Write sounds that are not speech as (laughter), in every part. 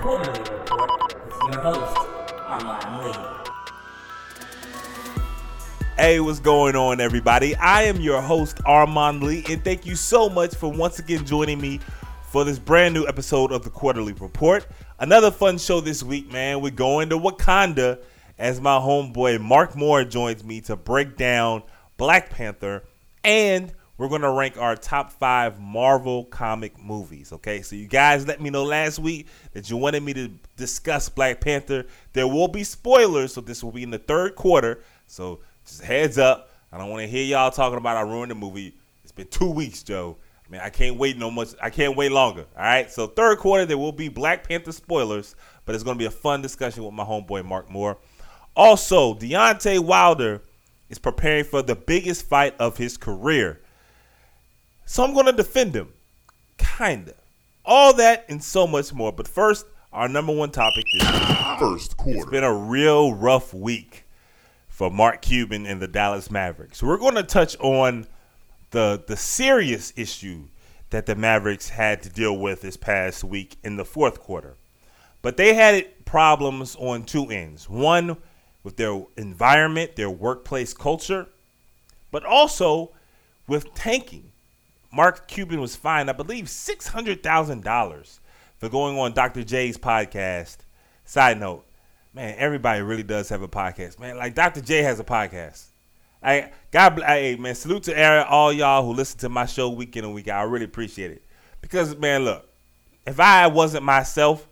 Quarter-Lee Report with your host, Armand Lee. Hey, what's going on, everybody? I am your host, Armand Lee, and thank you so much for once again joining me for this brand new episode of the Quarter-Lee Report. Another fun show this week, man. We're going to Wakanda as my homeboy Mark Moore joins me to break down Black Panther and we're going to rank our top five Marvel comic movies. Okay, so you guys let me know last week that you wanted me to discuss Black Panther. There will be spoilers, so this will be in the third quarter. So just heads up. I don't want to hear y'all talking about I ruined the movie. It's been two weeks, Joe. I mean, I can't wait no much. I can't wait longer. All right. So third quarter, there will be Black Panther spoilers, but it's going to be a fun discussion with my homeboy Mark Moore. Also, Deontay Wilder is preparing for the biggest fight of his career. So I'm going to defend him. Kinda. All that and so much more. But first, our number one topic is First quarter. It's been a real rough week for Mark Cuban and the Dallas Mavericks. So we're going to touch on the the serious issue that the Mavericks had to deal with this past week in the fourth quarter. But they had problems on two ends. One with their environment, their workplace culture, but also with tanking. Mark Cuban was fined, I believe, six hundred thousand dollars for going on Dr. J's podcast. Side note, man, everybody really does have a podcast, man. Like Dr. J has a podcast. I God, man, salute to Aaron, all y'all who listen to my show week in and week out. I really appreciate it because man, look, if I wasn't myself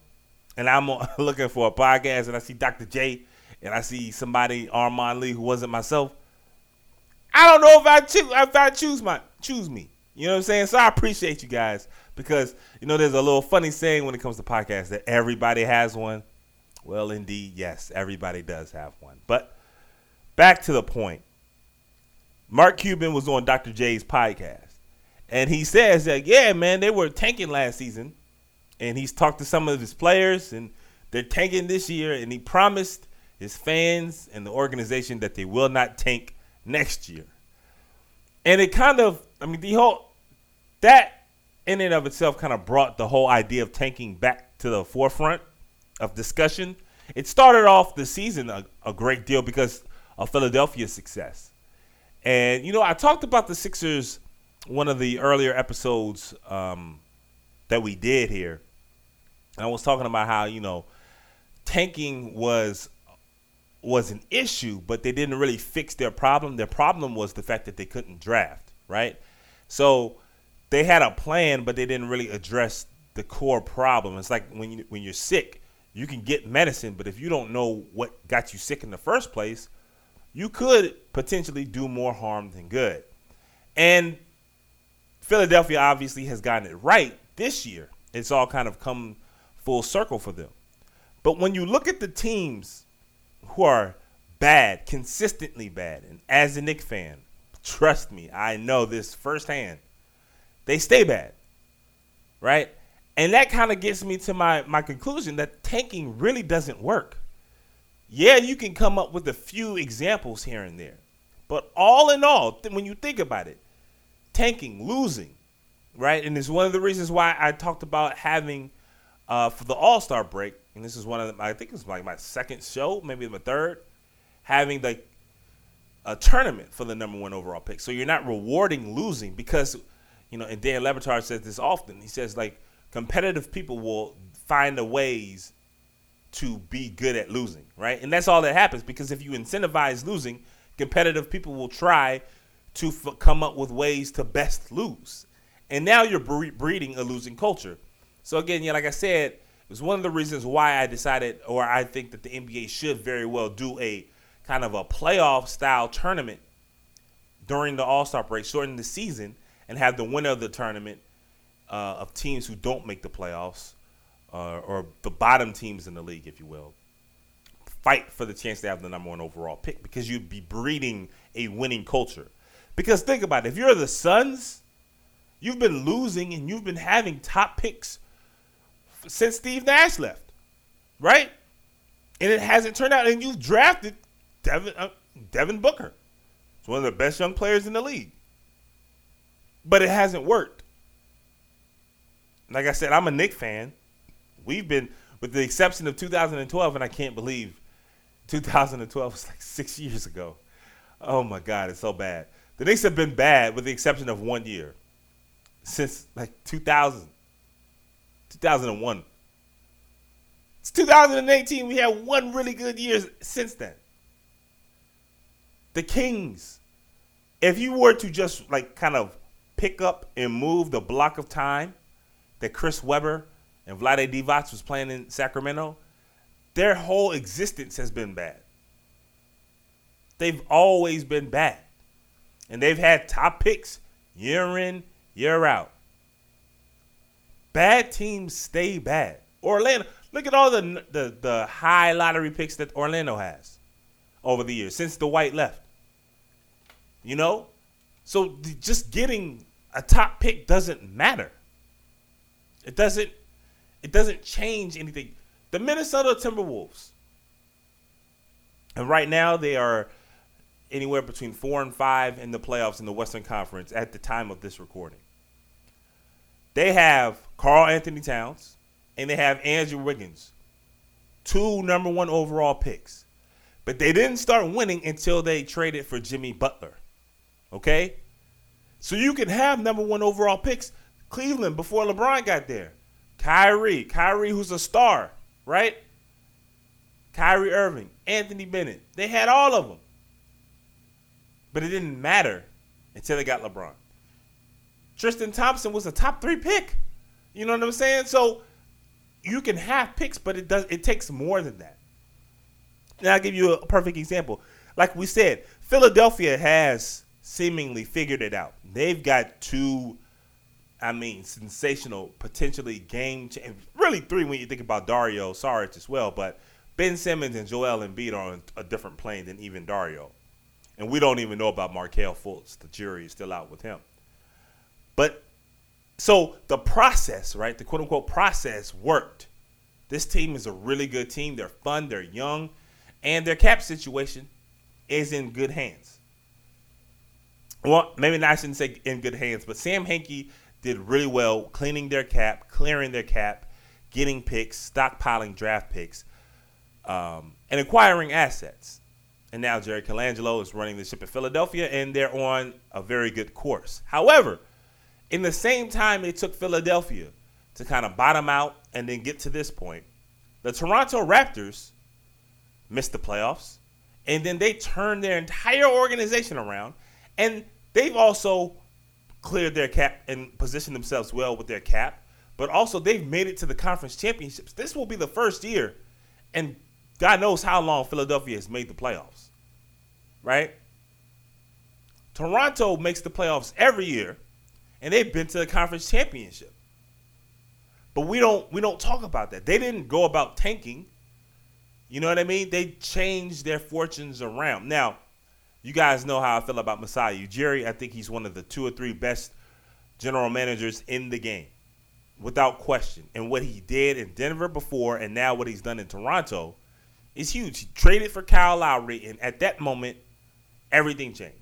and I'm (laughs) looking for a podcast and I see Dr. J and I see somebody Armand Lee who wasn't myself, I don't know if I choose if I choose my choose me. You know what I'm saying? So I appreciate you guys because you know there's a little funny saying when it comes to podcasts that everybody has one. Well, indeed, yes, everybody does have one. But back to the point. Mark Cuban was on Dr. J's podcast. And he says that, yeah, man, they were tanking last season. And he's talked to some of his players, and they're tanking this year. And he promised his fans and the organization that they will not tank next year. And it kind of, I mean, the whole, that in and of itself kind of brought the whole idea of tanking back to the forefront of discussion. It started off the season a, a great deal because of Philadelphia's success. And you know, I talked about the Sixers one of the earlier episodes um, that we did here. I was talking about how you know tanking was was an issue, but they didn't really fix their problem. Their problem was the fact that they couldn't draft, right? So they had a plan, but they didn't really address the core problem. It's like when you when you're sick, you can get medicine, but if you don't know what got you sick in the first place, you could potentially do more harm than good. And Philadelphia obviously has gotten it right this year. It's all kind of come full circle for them. But when you look at the teams who are bad, consistently bad, and as a Knicks fan, trust me, I know this firsthand. They stay bad, right? And that kind of gets me to my my conclusion that tanking really doesn't work. Yeah, you can come up with a few examples here and there, but all in all, th- when you think about it, tanking, losing, right? And it's one of the reasons why I talked about having uh, for the All Star break, and this is one of the, I think it's like my second show, maybe my third, having like a tournament for the number one overall pick. So you're not rewarding losing because, you know, and Dan Le Batard says this often. He says like competitive people will find a ways to be good at losing, right? And that's all that happens because if you incentivize losing, competitive people will try to f- come up with ways to best lose. And now you're bre- breeding a losing culture. So again, yeah, like I said, it was one of the reasons why I decided, or I think that the NBA should very well do a kind of a playoff style tournament during the All Star break, shorten the season, and have the winner of the tournament uh, of teams who don't make the playoffs, uh, or the bottom teams in the league, if you will, fight for the chance to have the number one overall pick because you'd be breeding a winning culture. Because think about it, if you're the Suns, you've been losing and you've been having top picks since Steve Nash left, right? And it hasn't turned out. And you've drafted Devin uh, Devin Booker. It's one of the best young players in the league, but it hasn't worked. Like I said, I'm a Knick fan. We've been with the exception of 2012, and I can't believe 2012 was like six years ago. Oh my God, it's so bad. The Knicks have been bad with the exception of one year since like 2000, 2001. It's 2018. We had one really good year since then. The Kings, if you were to just like kind of pick up and move the block of time that Chris Webber and Vlade Divac was playing in Sacramento, their whole existence has been bad. They've always been bad. And they've had top picks year in, year out. Bad teams stay bad. Orlando, look at all the, the, the high lottery picks that Orlando has over the years since Dwight left. You know? So just getting a top pick doesn't matter. It doesn't it doesn't change anything. The Minnesota Timberwolves. And right now they are anywhere between 4 and 5 in the playoffs in the Western Conference at the time of this recording. They have Karl-Anthony Towns and they have Andrew Wiggins. Two number 1 overall picks. But they didn't start winning until they traded for Jimmy Butler. Okay? So you can have number one overall picks, Cleveland, before LeBron got there. Kyrie, Kyrie, who's a star, right? Kyrie Irving, Anthony Bennett. They had all of them. But it didn't matter until they got LeBron. Tristan Thompson was a top three pick. You know what I'm saying? So you can have picks, but it does it takes more than that. Now I'll give you a perfect example. Like we said, Philadelphia has seemingly figured it out. They've got two, I mean, sensational, potentially game change. Really, three when you think about Dario Saric as well. But Ben Simmons and Joel Embiid are on a different plane than even Dario. And we don't even know about Markelle Fultz. The jury is still out with him. But so the process, right? The quote unquote process worked. This team is a really good team. They're fun, they're young, and their cap situation is in good hands well, maybe not, I shouldn't say in good hands, but Sam Hinkie did really well cleaning their cap, clearing their cap, getting picks, stockpiling draft picks, um, and acquiring assets. And now Jerry Colangelo is running the ship at Philadelphia, and they're on a very good course. However, in the same time it took Philadelphia to kind of bottom out and then get to this point, the Toronto Raptors missed the playoffs, and then they turned their entire organization around, and They've also cleared their cap and positioned themselves well with their cap, but also they've made it to the conference championships. This will be the first year, and God knows how long Philadelphia has made the playoffs, right? Toronto makes the playoffs every year, and they've been to the conference championship. But we don't we don't talk about that. They didn't go about tanking. You know what I mean? They changed their fortunes around. Now, you guys know how I feel about Masai Ujiri. I think he's one of the two or three best general managers in the game, without question. And what he did in Denver before, and now what he's done in Toronto, is huge. He traded for Kyle Lowry, and at that moment, everything changed.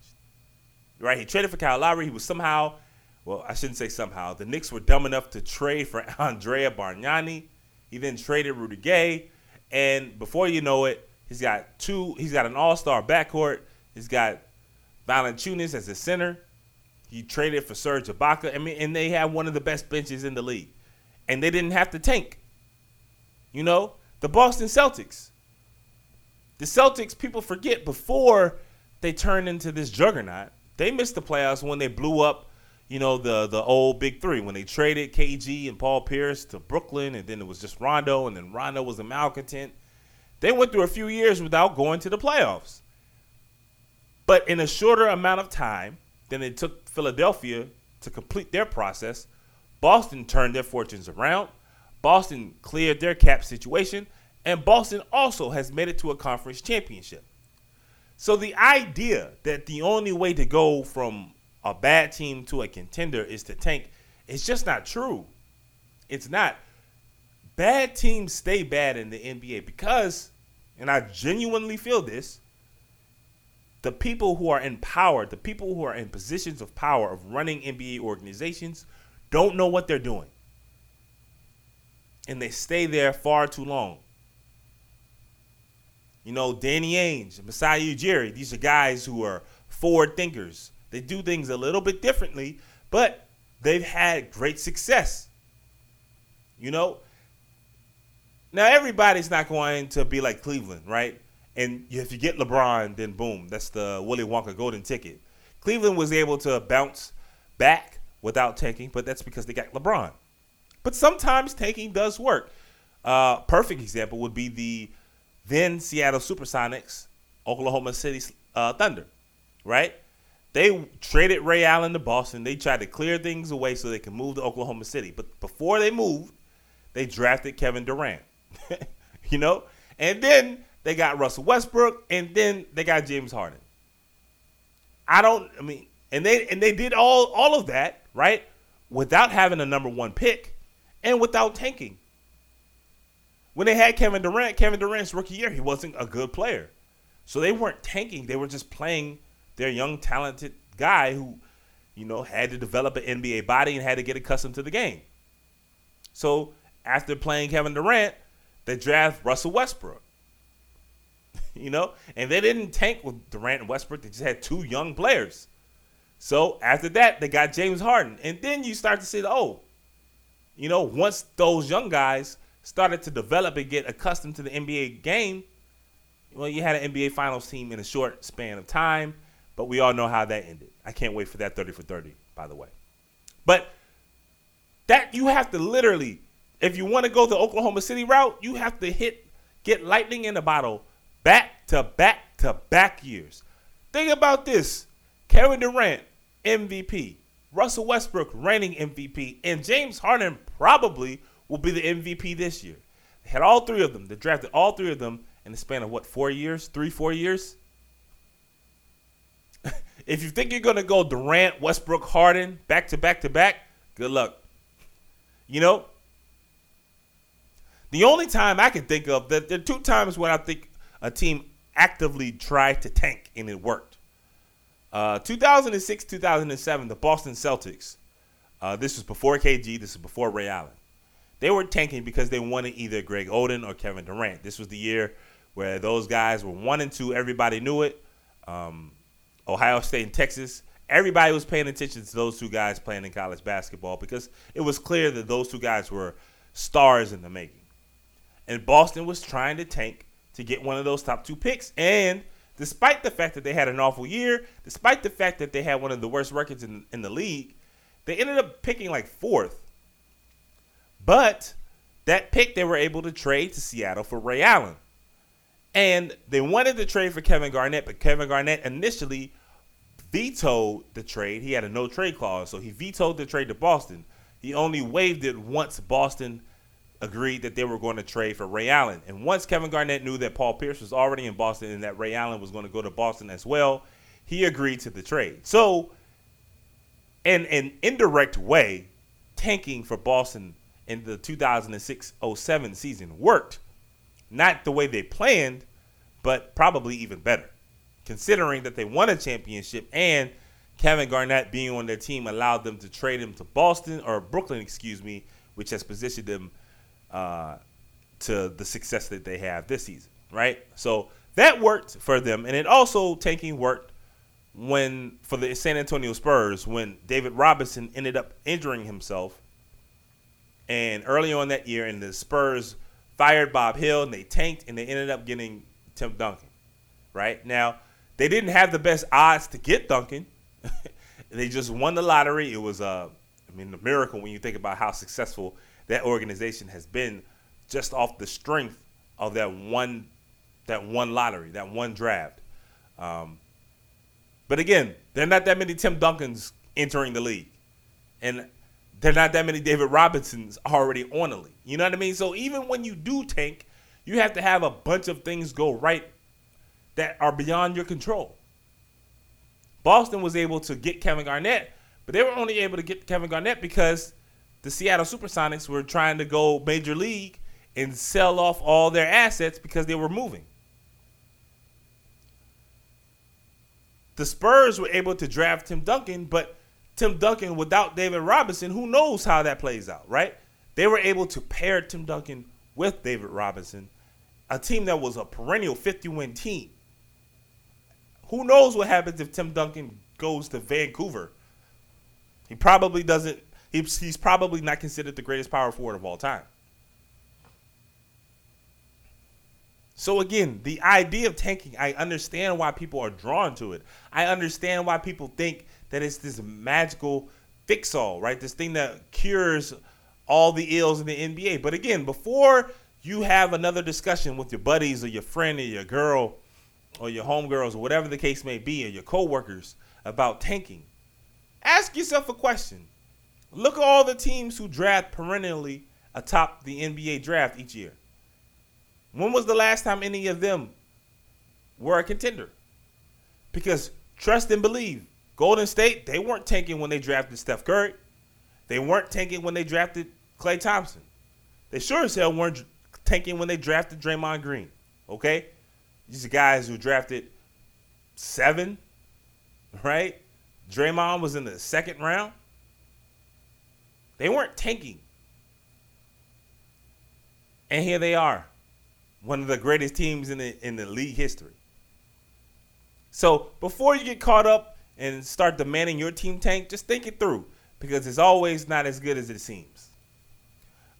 Right? He traded for Kyle Lowry. He was somehow, well, I shouldn't say somehow. The Knicks were dumb enough to trade for (laughs) Andrea Bargnani. He then traded Rudy Gay, and before you know it, he's got two. He's got an all-star backcourt He's got Valanciunas as a center. He traded for Serge Ibaka. I mean, and they have one of the best benches in the league, and they didn't have to tank. You know, the Boston Celtics. The Celtics, people forget before they turned into this juggernaut. They missed the playoffs when they blew up, you know, the the old big three when they traded KG and Paul Pierce to Brooklyn, and then it was just Rondo, and then Rondo was a malcontent. They went through a few years without going to the playoffs. But in a shorter amount of time than it took Philadelphia to complete their process, Boston turned their fortunes around. Boston cleared their cap situation, and Boston also has made it to a conference championship. So the idea that the only way to go from a bad team to a contender is to tank It's just not true. It's not. Bad teams stay bad in the NBA because, and I genuinely feel this, the people who are in power, the people who are in positions of power of running NBA organizations, don't know what they're doing. and they stay there far too long. You know, Danny Ainge, Masai Ujiri, these are guys who are forward thinkers. They do things a little bit differently, but they've had great success. You know, now everybody's not going to be like Cleveland, right? And if you get LeBron, then boom, that's the Willy Wonka golden ticket. Cleveland was able to bounce back without tanking, but that's because they got LeBron. But sometimes tanking does work. Uh, perfect example would be the then Seattle Supersonics, Oklahoma City uh, Thunder, right? They traded Ray Allen to Boston. They tried to clear things away so they can move to Oklahoma City. But before they moved, they drafted Kevin Durant. (laughs) you know? And then they got Russell Westbrook, and then they got James Harden. I don't I mean, and they and they did all all of that, right? Without having a number one pick and without tanking. When they had Kevin Durant, Kevin Durant's rookie year, he wasn't a good player. So they weren't tanking. They were just playing their young, talented guy who, you know, had to develop an NBA body and had to get accustomed to the game. So after playing Kevin Durant, they draft Russell Westbrook. (laughs) you know, and they didn't tank with Durant and Westbrook. They just had two young players. So after that, they got James Harden, and then you start to see, oh, you know, once those young guys started to develop and get accustomed to the NBA game, well, you had an NBA Finals team in a short span of time, but we all know how that ended. I can't wait for that 30 for 30, by the way. But that you have to literally if you want to go the Oklahoma City route, you have to hit get lightning in a bottle back to back to back years. Think about this. Kevin Durant, MVP. Russell Westbrook, reigning MVP. And James Harden probably will be the MVP this year. They had all three of them. They drafted all three of them in the span of what, four years? Three, four years? If you think you're going to go Durant, Westbrook, Harden back to back to back, good luck. You know, the only time I can think of that there are two times when I think a team actively tried to tank and it worked. Uh, 2006, 2007, the Boston Celtics. Uh, this was before KG. This is before Ray Allen. They were tanking because they wanted either Greg Oden or Kevin Durant. This was the year where those guys were one and two. Everybody knew it. Um, Ohio State and Texas. Everybody was paying attention to those two guys playing in college basketball because it was clear that those two guys were stars in the making and Boston was trying to tank to get one of those top two picks. And despite the fact that they had an awful year, despite the fact that they had one of the worst records in, in the league, they ended up picking like fourth. But that pick they were able to trade to Seattle for Ray Allen. And they wanted to trade for Kevin Garnett, but Kevin Garnett initially vetoed the trade. He had a no trade clause, so he vetoed the trade to Boston. He only waived it once Boston agreed that they were going to trade for Ray Allen. And once Kevin Garnett knew that Paul Pierce was already in Boston and that Ray Allen was going to go to Boston as well, he agreed to the trade. So, in an indirect way, tanking for Boston in the 2006-07 season worked. Not the way they planned, but probably even better. Considering that they won a championship and Kevin Garnett being on their team allowed them to trade him to Boston or Brooklyn, excuse me, which has positioned them uh, to the success that they have this season, right? So that worked for them, and it also tanking worked when for the San Antonio Spurs when David Robinson ended up injuring himself, and early on that year, and the Spurs fired Bob Hill, and they tanked, and they ended up getting Tim Duncan, right? Now they didn't have the best odds to get Duncan. (laughs) they just won the lottery. It was a, uh, mean, a miracle when you think about how successful that organization has been just off the strength of that one that one lottery, that one draft. Um, but again, there are not that many Tim Duncans entering the league, and there are not that many David Robinsons already on the league. You know what I mean? So even when you do tank, you have to have a bunch of things go right that are beyond your control. Boston was able to get Kevin Garnett, but they were only able to get Kevin Garnett because the Seattle Supersonics were trying to go major league and sell off all their assets because they were moving. The Spurs were able to draft Tim Duncan, but Tim Duncan without David Robinson, who knows how that plays out, right? they were able to pair Tim Duncan with David Robinson, a team that was a perennial 50 win team. Who knows what happens if Tim Duncan goes to Vancouver? He probably doesn't. He's, he's probably not considered the greatest power forward of all time. So again, the idea of tanking, I understand why people are drawn to it. I understand why people think that it's this magical fix all, right? This thing that cures all the ills in the NBA. But again, before you have another discussion with your buddies or your friend or your girl or your homegirls or whatever the case may be, or your coworkers about tanking, ask yourself a question. Look at all the teams who draft perennially atop the NBA draft each year. When was the last time any of them were a contender? Because trust and believe, Golden State, they weren't tanking when they drafted Steph Curry. They weren't tanking when they drafted Klay Thompson. They sure as hell weren't tanking when they drafted Draymond Green. Okay? These guys who drafted seven, right? Draymond was in the second round. They weren't tanking. And here they are one of the greatest teams in the in the league history. So before you get caught up and start demanding your team tank, just think it through because it's always not as good as it seems.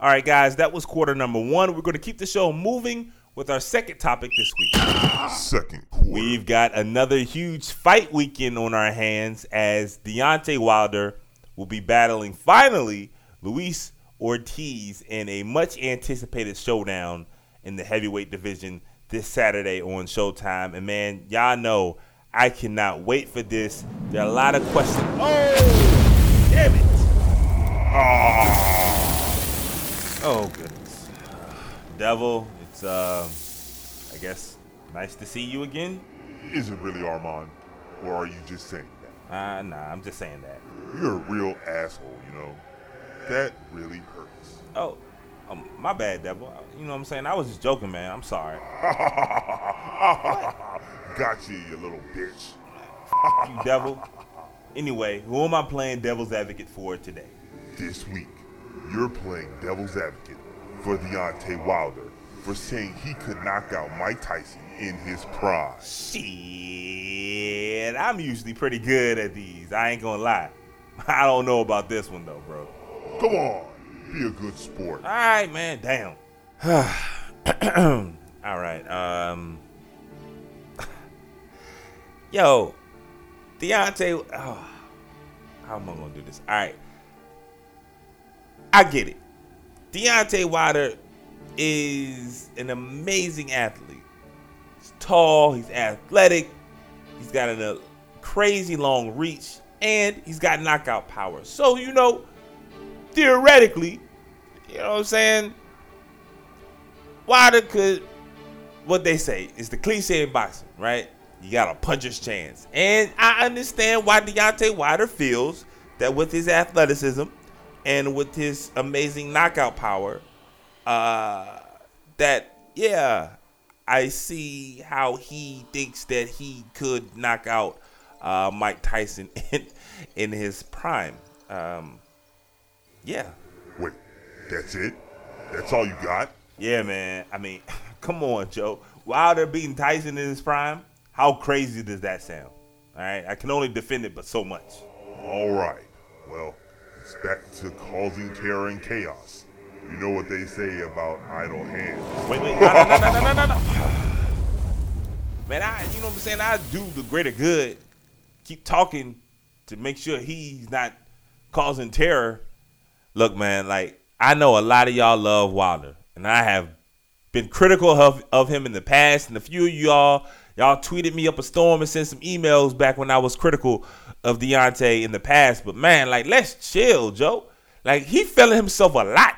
All right, guys, that was quarter number one. We're going to keep the show moving with our second topic this week. Second quarter. We've got another huge fight weekend on our hands as Deontay Wilder will be battling finally Luis Ortiz in a much anticipated showdown in the heavyweight division this Saturday on Showtime. And man, y'all know I cannot wait for this. There are a lot of questions. Oh, damn it. Oh, oh goodness. Devil, it's uh I guess nice to see you again. Is it really Armand? Or are you just saying that? Uh nah, I'm just saying that. You're a real asshole, you know? That really hurts. Oh, um, my bad, Devil. You know what I'm saying? I was just joking, man. I'm sorry. (laughs) Got you, you little bitch. you devil. Anyway, who am I playing devil's advocate for today? This week, you're playing devil's advocate for Deontay Wilder for saying he could knock out Mike Tyson in his prime. Shit, I'm usually pretty good at these. I ain't gonna lie. (laughs) I don't know about this one though, bro. Come on, be a good sport. All right, man. Damn. (sighs) (clears throat) All right. Um. Yo, Deontay. Oh, how am I gonna do this? All right. I get it. Deontay Wilder is an amazing athlete. He's tall. He's athletic. He's got a crazy long reach, and he's got knockout power. So you know, theoretically, you know what I'm saying? Wilder could, what they say is the cliche in boxing, right? You got a puncher's chance. And I understand why Deontay Wilder feels that with his athleticism and with his amazing knockout power, uh, that, yeah, I see how he thinks that he could knock out uh, Mike Tyson (laughs) in, in his prime. Um, yeah. Wait, that's it? That's all you got? Yeah, man. I mean, (laughs) come on, Joe. Wilder beating Tyson in his prime. How crazy does that sound? All right, I can only defend it, but so much. All right. Well, it's back to causing terror and chaos. You know what they say about idle hands. Wait, wait, no, no, no, no, no, no, no. (laughs) Man, I, you know what I'm saying? I do the greater good. Keep talking to make sure he's not causing terror. Look, man, like I know a lot of y'all love Wilder, and I have been critical of, of him in the past, and a few of y'all Y'all tweeted me up a storm and sent some emails back when I was critical of Deontay in the past. But man, like, let's chill, Joe. Like, he feeling himself a lot.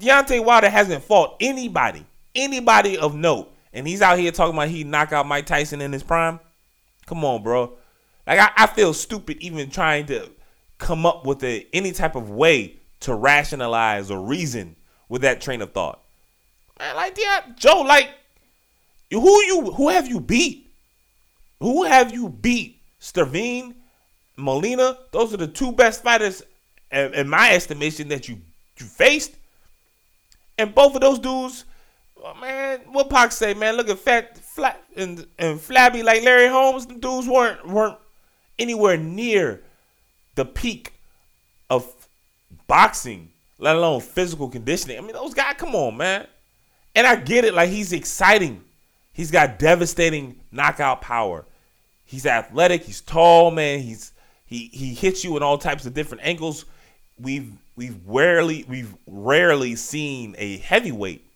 Deontay Wilder hasn't fought anybody, anybody of note. And he's out here talking about he knock out Mike Tyson in his prime. Come on, bro. Like, I, I feel stupid even trying to come up with a, any type of way to rationalize or reason with that train of thought. Man, like, yeah, Joe, like, who you who have you beat? Who have you beat? Stiverne, Molina. Those are the two best fighters, in, in my estimation, that you you faced. And both of those dudes, oh, man, what Pac say, man? Look at fat, flat, and and flabby like Larry Holmes. The dudes weren't weren't anywhere near the peak of boxing, let alone physical conditioning. I mean, those guys, come on, man. And I get it, like he's exciting. He's got devastating knockout power. He's athletic. He's tall, man. He's he he hits you in all types of different angles. We've we've rarely we've rarely seen a heavyweight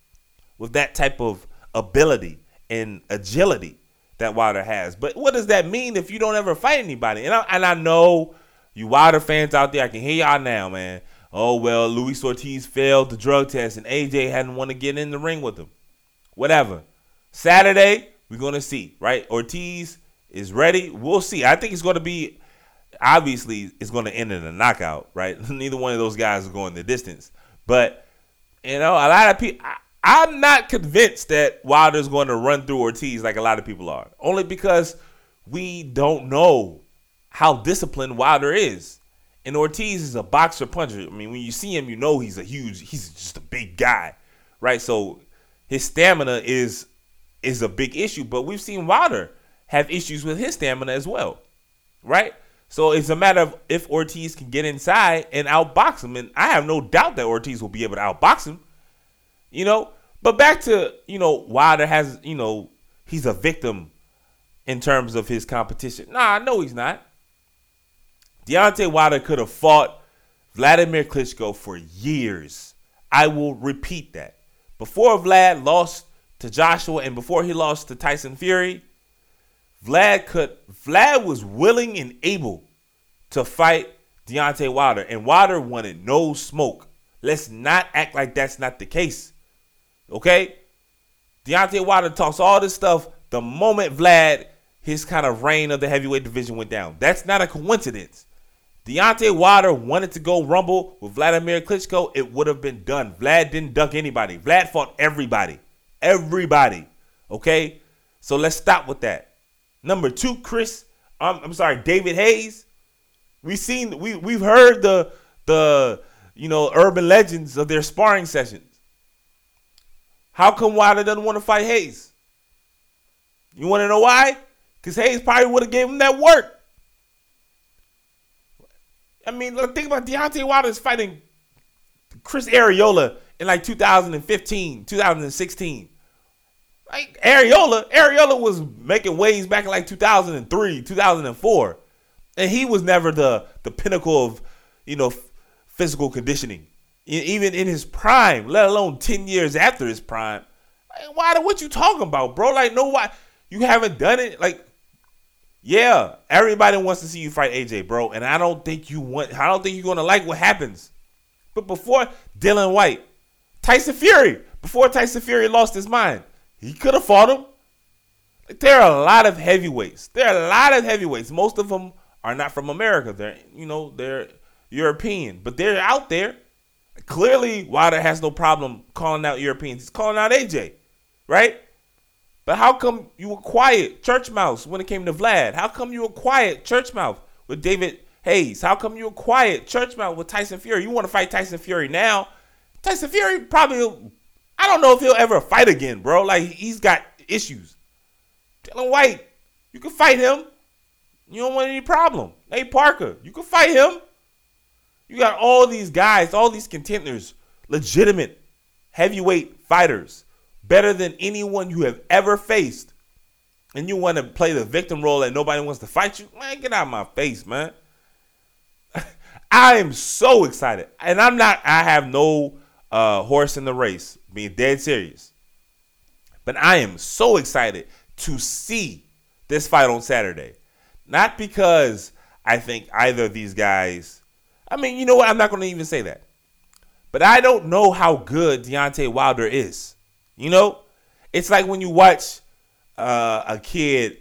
with that type of ability and agility that Wilder has. But what does that mean if you don't ever fight anybody? And I, and I know you Wilder fans out there, I can hear y'all now, man. Oh well, Luis Ortiz failed the drug test and AJ hadn't want to get in the ring with him. Whatever. Saturday, we're gonna see, right? Ortiz is ready. We'll see. I think it's gonna be obviously it's gonna end in a knockout, right? (laughs) Neither one of those guys are going the distance. But you know, a lot of people I, I'm not convinced that Wilder's going to run through Ortiz like a lot of people are. Only because we don't know how disciplined Wilder is. And Ortiz is a boxer puncher. I mean, when you see him, you know he's a huge, he's just a big guy, right? So his stamina is is a big issue. But we've seen Wilder have issues with his stamina as well, right? So it's a matter of if Ortiz can get inside and outbox him, and I have no doubt that Ortiz will be able to outbox him. You know, but back to you know Wilder has you know he's a victim in terms of his competition. Nah, no, he's not. Deontay Wilder could have fought Vladimir Klitschko for years. I will repeat that. Before Vlad lost to Joshua and before he lost to Tyson Fury, Vlad could Vlad was willing and able to fight Deontay Wilder, and Wilder wanted no smoke. Let's not act like that's not the case. Okay? Deontay Wilder talks all this stuff the moment Vlad, his kind of reign of the heavyweight division went down. That's not a coincidence. Deontay Wilder wanted to go rumble with Vladimir Klitschko, it would have been done. Vlad didn't duck anybody. Vlad fought everybody. Everybody. Okay? So let's stop with that. Number two, Chris, um, I'm sorry, David Hayes. We've seen we we've heard the the you know urban legends of their sparring sessions. How come Wilder doesn't want to fight Hayes? You want to know why? Because Hayes probably would have gave him that work. I mean, think about Deontay Wilder's fighting Chris Arreola in like 2015, 2016. Like Arreola, Arreola was making waves back in like 2003, 2004, and he was never the the pinnacle of you know physical conditioning, even in his prime, let alone 10 years after his prime. Like, why? What you talking about, bro? Like, no, why you haven't done it? Like, yeah, everybody wants to see you fight AJ, bro, and I don't think you want. I don't think you're gonna like what happens. But before Dillian Whyte, Tyson Fury, before Tyson Fury lost his mind, he could have fought him. There are a lot of heavyweights. There are a lot of heavyweights. Most of them are not from America. They're you know they're European, but they're out there. Clearly, Wilder has no problem calling out Europeans. He's calling out AJ, right? But how come you were quiet, church mouse, when it came to Vlad? How come you were quiet, church mouth, with David Hayes? How come you were quiet, church mouth, with Tyson Fury? You want to fight Tyson Fury now? Tyson Fury probably, I don't know if he'll ever fight again, bro. Like, he's got issues. Dillian Whyte, you can fight him. You don't want any problem. Nate Parker, you can fight him. You got all these guys, all these contenders, legitimate heavyweight fighters better than anyone you have ever faced, and you want to play the victim role and nobody wants to fight you, man, get out of my face, man. (laughs) I am so excited. And I'm not, I have no uh, horse in the race, being dead serious. But I am so excited to see this fight on Saturday. Not because I think either of these guys, I mean, you know what? I'm not going to even say that. But I don't know how good Deontay Wilder is. You know, it's like when you watch uh, a kid,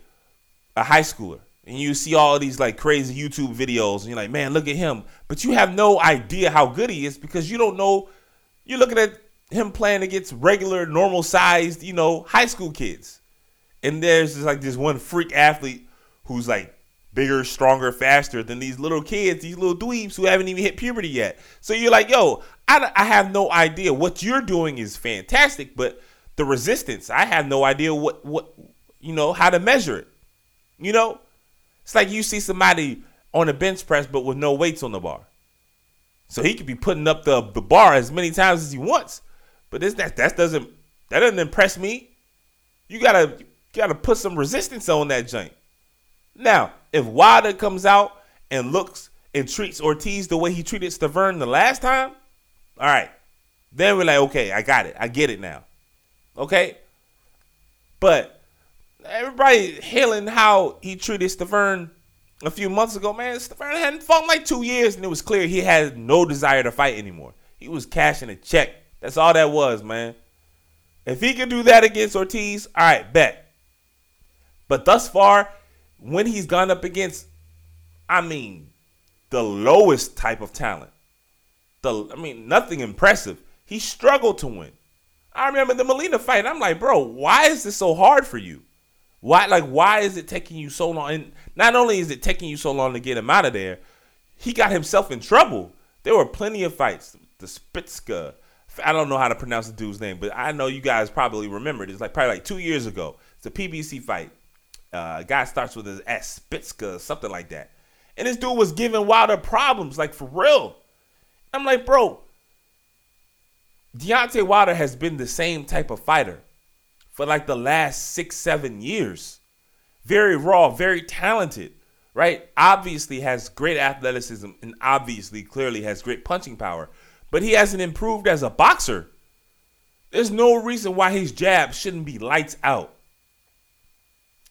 a high schooler, and you see all these like crazy YouTube videos, and you're like, man, look at him. But you have no idea how good he is because you don't know. You're looking at him playing against regular, normal sized, you know, high school kids. And there's just like this one freak athlete who's like bigger, stronger, faster than these little kids, these little dweebs who haven't even hit puberty yet. So you're like, yo, I, I have no idea. What you're doing is fantastic, but the resistance, I have no idea what what you know how to measure it. You know, it's like you see somebody on a bench press but with no weights on the bar. So he could be putting up the the bar as many times as he wants, but this that that doesn't that doesn't impress me. You gotta you gotta put some resistance on that joint. Now, if Wilder comes out and looks and treats Ortiz the way he treated Stiverne the last time, all right, then we're like, okay, I got it, I get it now. Okay, but everybody hailing how he treated Stiverne a few months ago, man. Stiverne hadn't fought in like two years, and it was clear he had no desire to fight anymore. He was cashing a check. That's all that was, man. If he can do that against Ortiz, all right, bet. But thus far, when he's gone up against, I mean, the lowest type of talent, the I mean, nothing impressive. He struggled to win. I remember the Molina fight. I'm like, bro, why is this so hard for you? Why, like, why is it taking you so long? And not only is it taking you so long to get him out of there, he got himself in trouble. There were plenty of fights. The Spitzka, I don't know how to pronounce the dude's name, but I know you guys probably remember it. It's like probably like two years ago. It's a PBC fight. Uh, guy starts with his S Spitzka, something like that. And this dude was giving Wilder problems, like for real. I'm like, bro, Deontay Wilder has been the same type of fighter for like the last six, seven years. Very raw, very talented, right? Obviously has great athleticism and obviously clearly has great punching power, but he hasn't improved as a boxer. There's no reason why his jab shouldn't be lights out.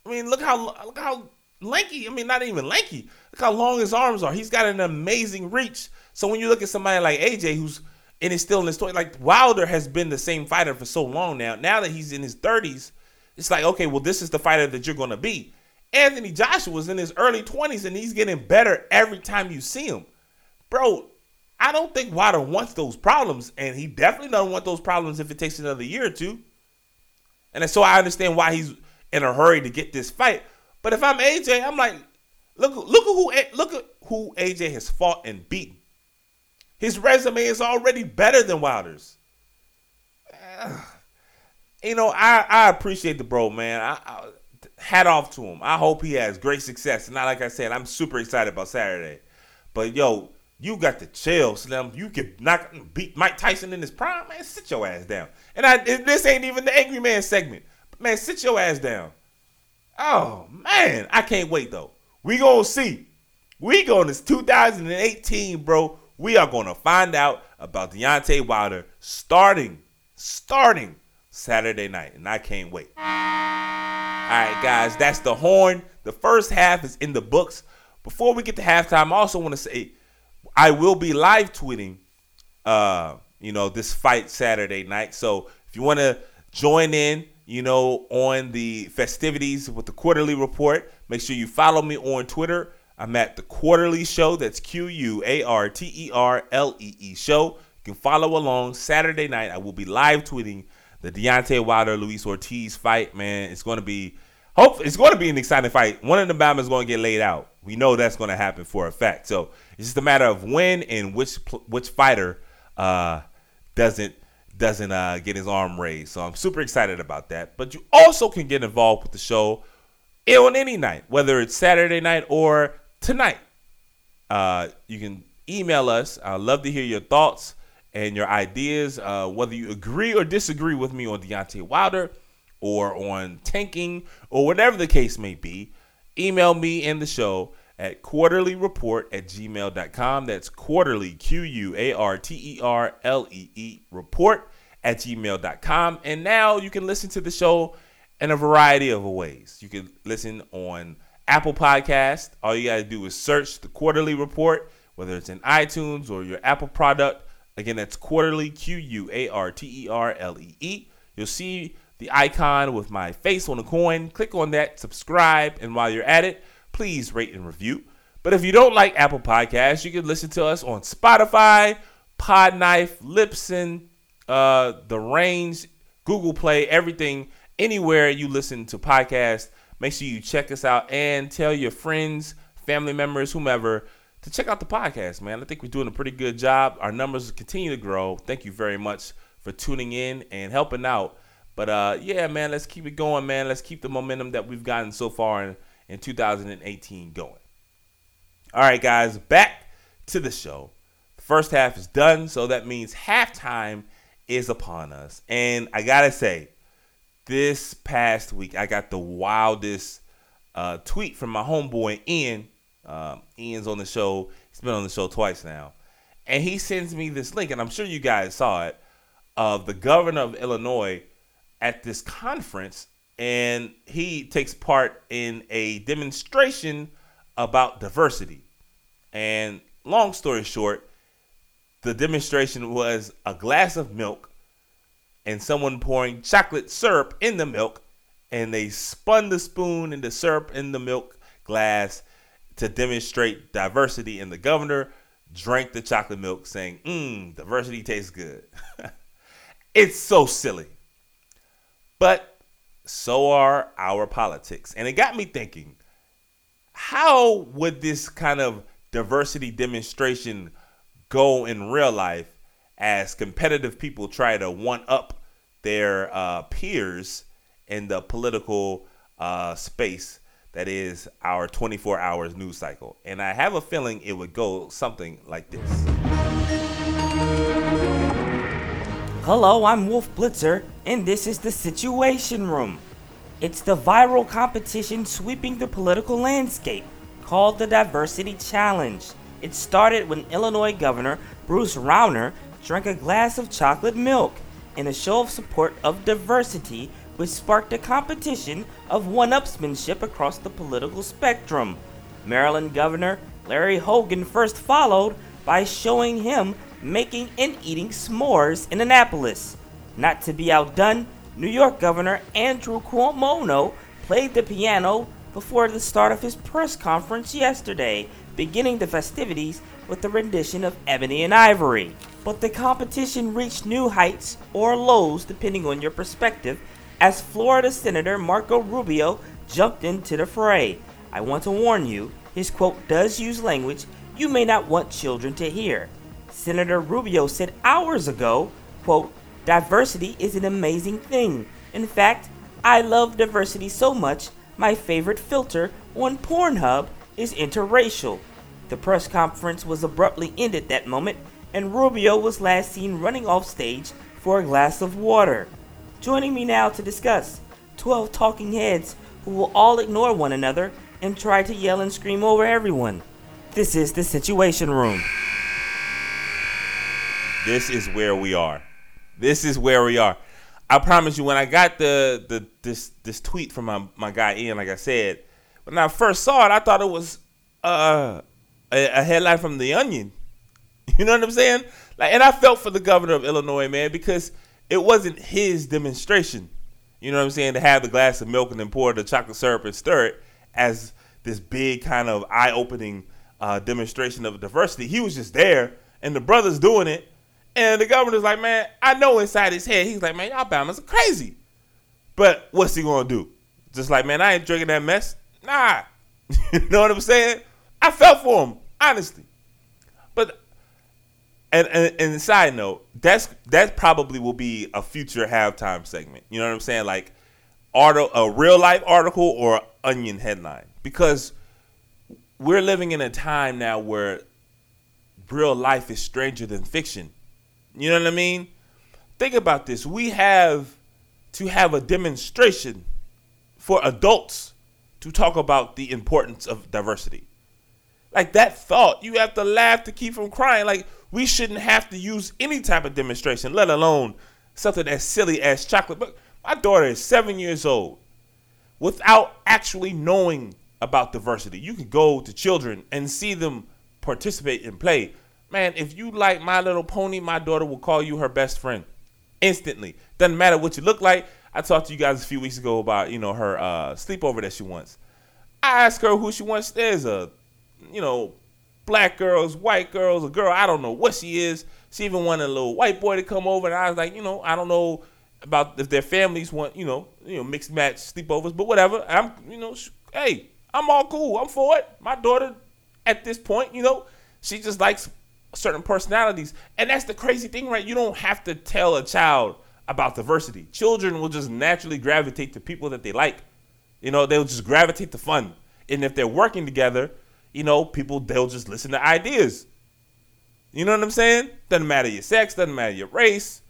I mean, look how look how lanky. I mean, not even lanky. Look how long his arms are. He's got an amazing reach. So when you look at somebody like AJ, who's and is still in his story. Like Wilder has been the same fighter for so long now. Now that he's in his 30s, it's like, okay, well, this is the fighter that you're going to be. Anthony Joshua was in his early 20s and he's getting better every time you see him. Bro, I don't think Wilder wants those problems, and he definitely doesn't want those problems if it takes another year or two. And so I understand why he's in a hurry to get this fight. But if I'm AJ, I'm like, look, look at who look at who AJ has fought and beaten. His resume is already better than Wilder's. (sighs) You know, I, I appreciate the bro, man. I, I, hat off to him. I hope he has great success. And like I said, I'm super excited about Saturday. But yo, you got to chill, Slim. You can knock beat Mike Tyson in his prime, man. Sit your ass down. And I this ain't even the angry man segment. But man, sit your ass down. Oh man, I can't wait though. We gonna see. We going to 2018, bro we are going to find out about Deontay Wilder starting, starting Saturday night, and I can't wait. All right, guys, that's the horn. The first half is in the books. Before we get to halftime, I also want to say I will be live tweeting, uh, you know, this fight Saturday night. So if you want to join in, you know, on the festivities with the Quarter-Lee Report, make sure you follow me on Twitter I'm at the Quarterly Show. That's Q U A R T E R L E E Show. You can follow along Saturday night. I will be live tweeting the Deontay Wilder Luis Ortiz fight. Man, it's going to be hope it's going to be an exciting fight. One of the is going to get laid out. We know that's going to happen for a fact. So it's just a matter of when and which which fighter uh, doesn't doesn't uh, get his arm raised. So I'm super excited about that. But you also can get involved with the show on any night, whether it's Saturday night or tonight. Uh, you can email us. I'd love to hear your thoughts and your ideas, uh, whether you agree or disagree with me on Deontay Wilder or on tanking or whatever the case may be. Email me in the show at quarterlyreport at gmail.com. That's quarterly, Q U A R T E R L E E, report at gmail.com. And now you can listen to the show in a variety of ways. You can listen on Apple Podcast. All you got to do is search the Quarter-Lee Report, whether it's in iTunes or your Apple product. Again, that's quarterly, Q U A R T E R L E E. You'll see the icon with my face on the coin. Click on that, subscribe, and while you're at it, please rate and review. But if you don't like Apple Podcasts, you can listen to us on Spotify, Podknife, Libsyn, uh, The Range, Google Play, everything, anywhere you listen to podcasts. Make sure you check us out and tell your friends, family members, whomever to check out the podcast, man. I think we're doing a pretty good job. Our numbers continue to grow. Thank you very much for tuning in and helping out. But uh, yeah, man, let's keep it going, man. Let's keep the momentum that we've gotten so far in, in 2018 going. All right, guys, back to the show. The first half is done, so that means halftime is upon us. And I gotta say, this past week I got the wildest uh, tweet from my homeboy Ian. Uh, Ian's on the show. He's been on the show twice now, and he sends me this link, and I'm sure you guys saw it of the governor of Illinois at this conference, and he takes part in a demonstration about diversity. And long story short, the demonstration was a glass of milk and someone pouring chocolate syrup in the milk, and they spun the spoon the syrup in the milk glass to demonstrate diversity. And the governor drank the chocolate milk, saying, Mmm, diversity tastes good. (laughs) it's so silly. But so are our politics. And it got me thinking how would this kind of diversity demonstration go in real life as competitive people try to one up their uh, peers in the political uh, space that is our 24 hours news cycle. And I have a feeling it would go something like this. Hello, I'm Wolf Blitzer, and this is the Situation Room. It's the viral competition sweeping the political landscape called the Diversity Challenge. It started when Illinois Governor Bruce Rauner drank a glass of chocolate milk in a show of support of diversity, which sparked a competition of one upsmanship across the political spectrum. Maryland Governor Larry Hogan first followed by showing him making and eating s'mores in Annapolis. Not to be outdone, New York Governor Andrew Cuomo played the piano before the start of his press conference yesterday, beginning the festivities with the rendition of Ebony and Ivory. But the competition reached new heights or lows depending on your perspective as Florida Senator Marco Rubio jumped into the fray. I want to warn you, his quote does use language you may not want children to hear. Senator Rubio said hours ago, quote, diversity is an amazing thing. In fact, I love diversity so much, my favorite filter on Pornhub is interracial. The press conference was abruptly ended that moment, and Rubio was last seen running off stage for a glass of water. Joining me now to discuss 12 talking heads who will all ignore one another and try to yell and scream over everyone. This is the Situation Room. This is where we are. This is where we are. I promise you, when I got the the this this tweet from my, my guy Ian, like I said, when I first saw it, I thought it was uh, a, a headline from The Onion. (laughs) You know what I'm saying? Like, and I felt for the governor of Illinois, man, because it wasn't his demonstration. You know what I'm saying? To have the glass of milk and then pour the chocolate syrup and stir it as this big kind of eye-opening uh, demonstration of diversity. He was just there, and the brothers doing it, and the governor's like, man, I know inside his head, he's like, man, y'all Bama's are crazy. But what's he gonna do? Just like, man, I ain't drinking that mess. Nah. (laughs) you know what I'm saying? I felt for him, honestly. And, and and side note, that's that probably will be a future halftime segment. You know what I'm saying? Like article, a real life article or onion headline. Because we're living in a time now where real life is stranger than fiction. You know what I mean? Think about this. We have to have a demonstration for adults to talk about the importance of diversity. Like that thought, you have to laugh to keep from crying. Like we shouldn't have to use any type of demonstration, let alone something as silly as chocolate. But my daughter is seven years old. Without actually knowing about diversity, you can go to children and see them participate and play. Man, if you like My Little Pony, my daughter will call you her best friend instantly. Doesn't matter what you look like. I talked to you guys a few weeks ago about you know her uh, sleepover that she wants. I asked her who she wants. There's a you know black girls, white girls, a girl. I don't know what she is. She even wanted a little white boy to come over, and I was like, you know, I don't know about if their families want you know you know mixed match sleepovers, but whatever. I'm you know hey, I'm all cool. I'm for it. My daughter at this point. You know, she just likes certain personalities, and that's the crazy thing, right? You don't have to tell a child about diversity. Children will just naturally gravitate to people that they like. You know, they'll just gravitate to fun, and if they're working together, you know, people they'll just listen to ideas. You know what I'm saying? Doesn't matter your sex, doesn't matter your race.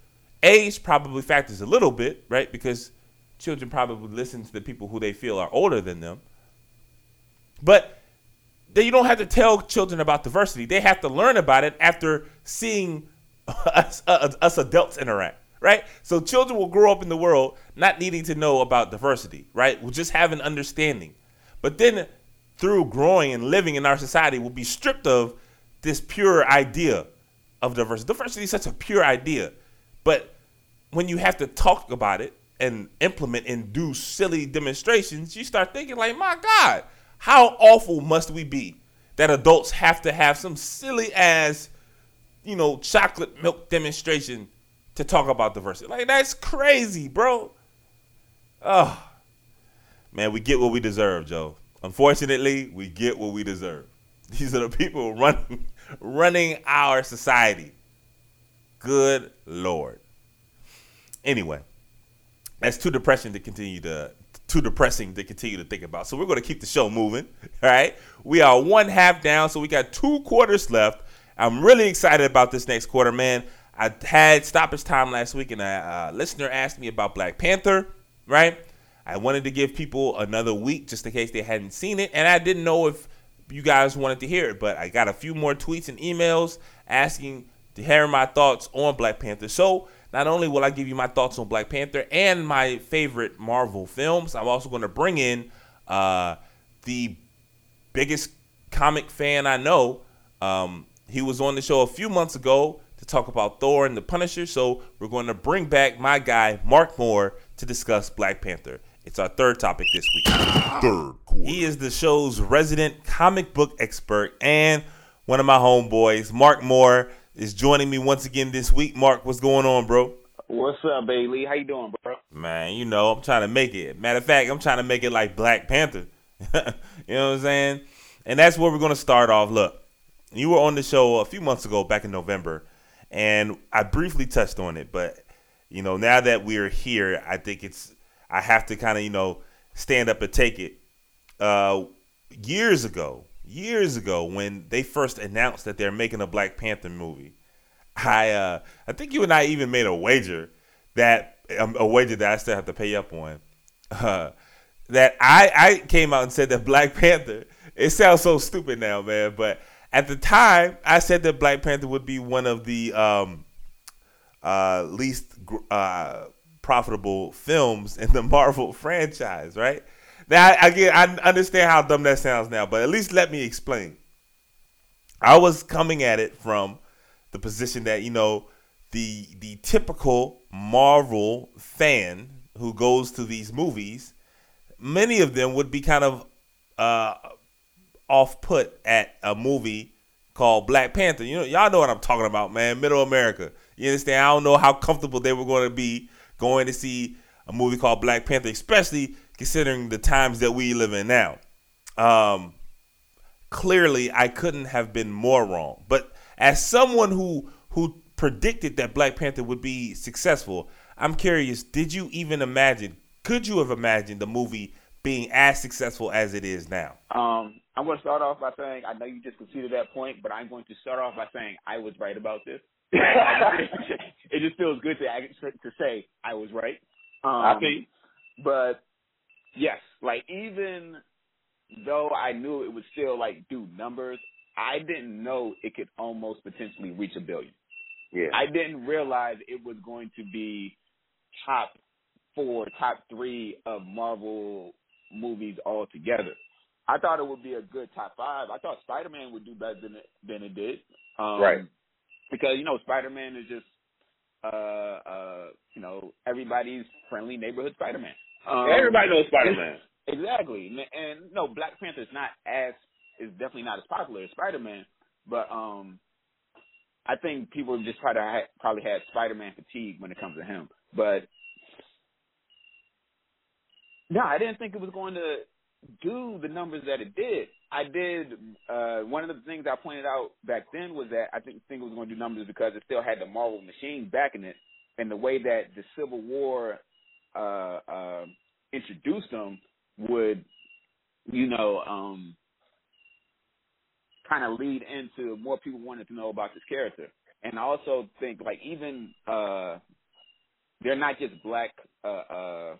Age probably factors a little bit, right? Because children probably listen to the people who they feel are older than them. But then you don't have to tell children about diversity. They have to learn about it after seeing (laughs) us, uh, us adults interact, right? So children will grow up in the world not needing to know about diversity, right? We'll just have an understanding. But then through growing and living in our society, we'll be stripped of this pure idea of diversity. Diversity is such a pure idea, but when you have to talk about it and implement and do silly demonstrations, you start thinking like, my God, how awful must we be that adults have to have some silly ass, you know, chocolate milk demonstration to talk about diversity? Like that's crazy, bro. Oh, man, we get what we deserve, Joe. Unfortunately, we get what we deserve. (laughs) These are the people running (laughs) running our society. Good lord. Anyway, that's too depressing to continue to too depressing to continue to think about. So we're going to keep the show moving. (laughs) All right, we are one half down, so we got two quarters left. I'm really excited about this next quarter, man. I had stoppage time last week, and a uh, listener asked me about Black Panther. Right, I wanted to give people another week just in case they hadn't seen it, and I didn't know if you guys wanted to hear it, but I got a few more tweets and emails asking to hear my thoughts on Black Panther. So not only will I give you my thoughts on Black Panther and my favorite Marvel films, I'm also going to bring in uh, the biggest comic fan I know. Um, he was on the show a few months ago to talk about Thor and the Punisher. So we're going to bring back my guy Mark Moore to discuss Black Panther. It's our third topic this week. Third quarter. He is the show's resident comic book expert and one of my homeboys. Mark Moore is joining me once again this week. Mark, what's going on, bro? What's up, Bailey? How you doing, bro? Man, you know, I'm trying to make it. Matter of fact, I'm trying to make it like Black Panther. (laughs) you know what I'm saying? And that's where we're going to start off. Look, you were on the show a few months ago, back in November, and I briefly touched on it. But, you know, now that we're here, I think it's I have to kind of you know stand up and take it. Uh, years ago, years ago, when they first announced that they're making a Black Panther movie, I uh, I think you and I even made a wager that um, a wager that I still have to pay up on. Uh, that I I came out and said that Black Panther. It sounds so stupid now, man, but at the time I said that Black Panther would be one of the um, uh, least uh, profitable films in the (laughs) Marvel franchise, right? Now, again, I understand how dumb that sounds now, but at least let me explain. I was coming at it from the position that you know the the typical Marvel fan who goes to these movies, many of them would be kind of uh, off put at a movie called Black Panther. You know, y'all know what I'm talking about, man. Middle America. You understand? I don't know how comfortable they were going to be going to see a movie called Black Panther, especially considering the times that we live in now. Um, clearly, I couldn't have been more wrong. But as someone who who predicted that Black Panther would be successful, I'm curious. Did you even imagine? Could you have imagined the movie being as successful as it is now? Um, I'm going to start off by saying I know you just conceded that point, but I'm going to start off by saying I was right about this. It just feels good to to say I was right. Um, I think. But yes, like even though I knew it would still like do numbers, I didn't know it could almost potentially reach a billion. Yeah. I didn't realize it was going to be top four, top three of Marvel movies altogether. I thought it would be a good top five. I thought Spider Man would do better than it than it did. Um, Right. Because you know Spider Man is just uh uh you know everybody's friendly neighborhood Spider Man. Um, Everybody knows Spider Man. Exactly, and, and no, Black Panther is not as is definitely not as popular as Spider Man, but um, I think people just try to ha- probably had Spider Man fatigue when it comes to him. But no, I didn't think it was going to do the numbers that it did. I did. Uh, one of the things I pointed out back then was that I think think it was going to do numbers because it still had the Marvel machine backing it, and the way that the Civil War uh, uh, introduced them would, you know, um, kind of lead into more people wanting to know about this character. And I also think like even uh, they're not just black uh, uh,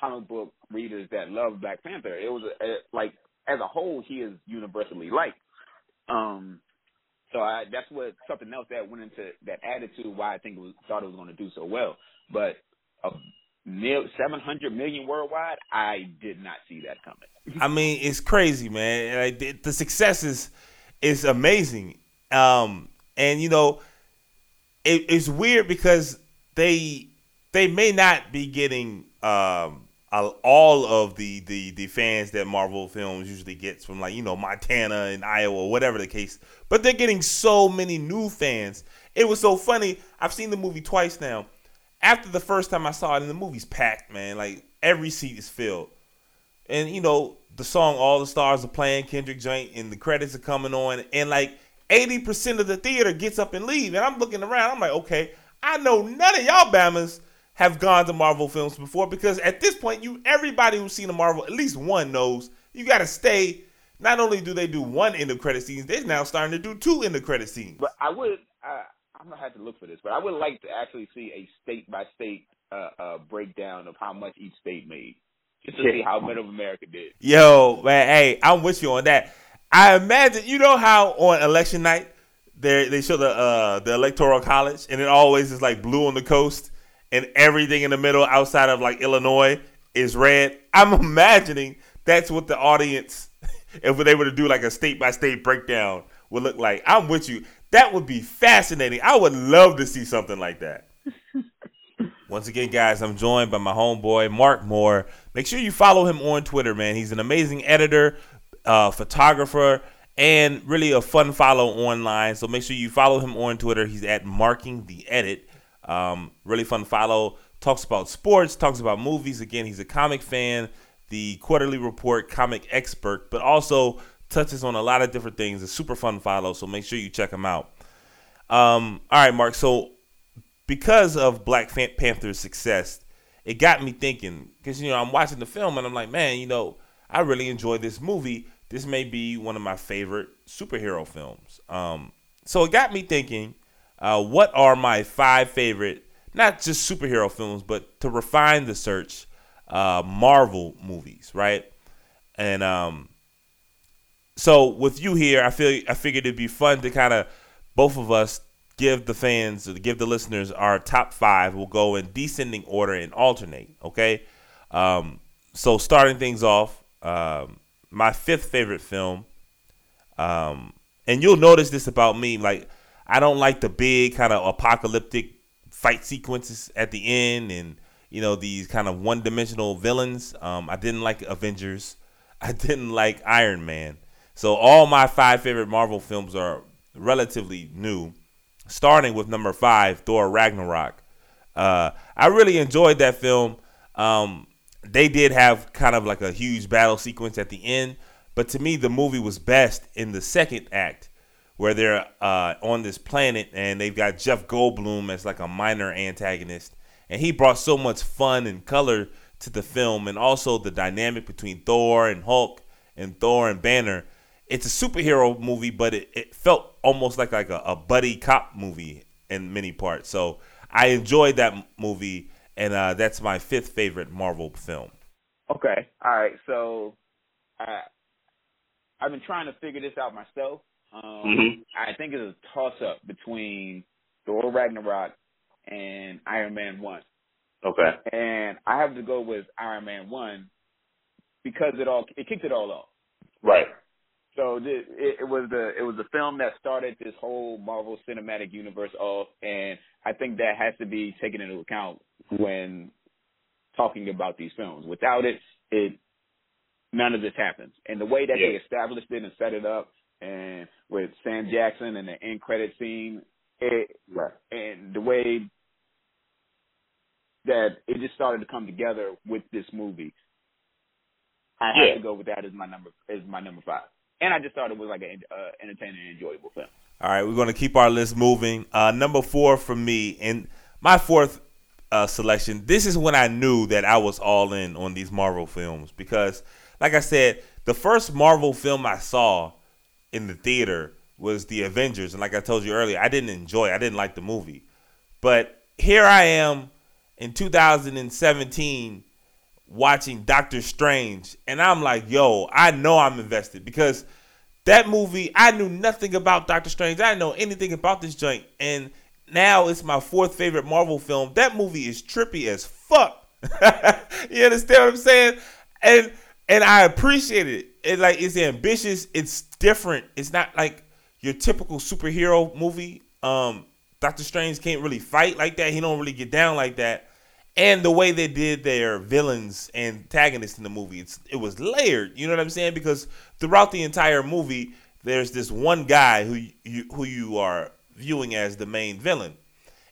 comic book readers that love Black Panther. It was a, a, like as a whole, he is universally liked. Um, so I, that's what something else that went into that attitude why I think it was, thought it was going to do so well. But a mil, seven hundred million worldwide, I did not see that coming. (laughs) I mean, it's crazy, man. Like, the success is is amazing. Um, and you know, it, it's weird because they they may not be getting um all of the, the the fans that Marvel films usually gets from like you know Montana and Iowa, whatever the case. But they're getting so many new fans. It was so funny. I've seen the movie twice now. After the first time I saw it, and the movie's packed, man. Like every seat is filled, and you know the song "All the Stars" are playing Kendrick joint, and the credits are coming on, and like eighty percent of the theater gets up and leave, and I'm looking around. I'm like, okay, I know none of y'all Bamas have gone to Marvel films before because at this point, you everybody who's seen a Marvel, at least one knows you got to stay. Not only do they do one end of credit scenes, they're now starting to do two end of credit scenes. But I would, uh, I'm gonna have to look for this, but I would like to actually see a state by state uh, breakdown of how much each state made, just to see how Middle America did. Yo, man, hey, I'm with you on that. I imagine you know how on election night they they show the uh, the electoral college and it always is like blue on the coast and everything in the middle outside of like Illinois is red. I'm imagining that's what the audience, (laughs) if they were to do like a state by state breakdown, would look like. I'm with you. That would be fascinating. I would love to see something like that. (laughs) Once again, guys, I'm joined by my homeboy Mark Moore. Make sure you follow him on Twitter, man. He's an amazing editor, uh, photographer, and really a fun follow online. So make sure you follow him on Twitter. He's at Marking the Edit. Um, really fun follow. Talks about sports, talks about movies. Again, he's a comic fan, the Quarter-Lee Report comic expert, but also touches on a lot of different things. A super fun follow, so make sure you check him out. Um, all right, Mark. So because of Black Panther's success, it got me thinking because you know I'm watching the film and I'm like, man, you know, I really enjoy this movie. This may be one of my favorite superhero films. Um, so it got me thinking uh, what are my five favorite, not just superhero films, but to refine the search, uh, Marvel movies, right? And um, so with you here, I feel I figured it'd be fun to kind of both of us give the fans, give the listeners our top five. We'll go in descending order and alternate. Okay. Um, so starting things off, um, my fifth favorite film, um, and you'll notice this about me, like I don't like the big kind of apocalyptic fight sequences at the end and you know these kind of one-dimensional villains. Um, I didn't like Avengers. (laughs) I didn't like Iron Man. So all my five favorite Marvel films are relatively new. Starting with number five, Thor Ragnarok. Uh, I really enjoyed that film. Um, they did have kind of like a huge battle sequence at the end, but to me, the movie was best in the second act where they're uh, on this planet and they've got Jeff Goldblum as like a minor antagonist, and he brought so much fun and color to the film, and also the dynamic between Thor and Hulk and Thor and Banner. It's a superhero movie, but it, it felt almost like like a, a buddy cop movie in many parts. So I enjoyed that movie, and uh, that's my fifth favorite Marvel film. Okay, all right. So uh, I've been trying to figure this out myself. Um, mm-hmm. I think it's a toss up between Thor Ragnarok and Iron Man One. Okay. And I have to go with Iron Man One because it all it kicked it all off. Right. So it, it, was the it was the film that started this whole Marvel Cinematic Universe off, and I think that has to be taken into account when talking about these films. Without it, it none of this happens. And the way that yeah. they established it and set it up, and with Sam Jackson and the end credit scene, it, right. and the way that it just started to come together with this movie. I Yeah. have to go with that as my number as my number five. And I just thought it was like an uh, entertaining and enjoyable film. All right, we're going to keep our list moving. Uh, number four for me, and my fourth uh, selection. This is when I knew that I was all in on these Marvel films because, like I said, the first Marvel film I saw in the theater was the Avengers, and like I told you earlier, I didn't enjoy. I didn't like the movie, but here I am in 2017 watching Doctor Strange, and I'm like, yo, I know I'm invested because that movie, I knew nothing about Doctor Strange. I didn't know anything about this joint, and now it's my fourth favorite Marvel film. That movie is trippy as fuck. (laughs) you understand what I'm saying? And and I appreciate it. It like it's ambitious. It's different. It's not like your typical superhero movie. Um, Doctor Strange can't really fight like that. He don't really get down like that. And the way they did their villains and antagonists in the movie, it's it was layered. You know what I'm saying? Because throughout the entire movie, there's this one guy who you who you are viewing as the main villain,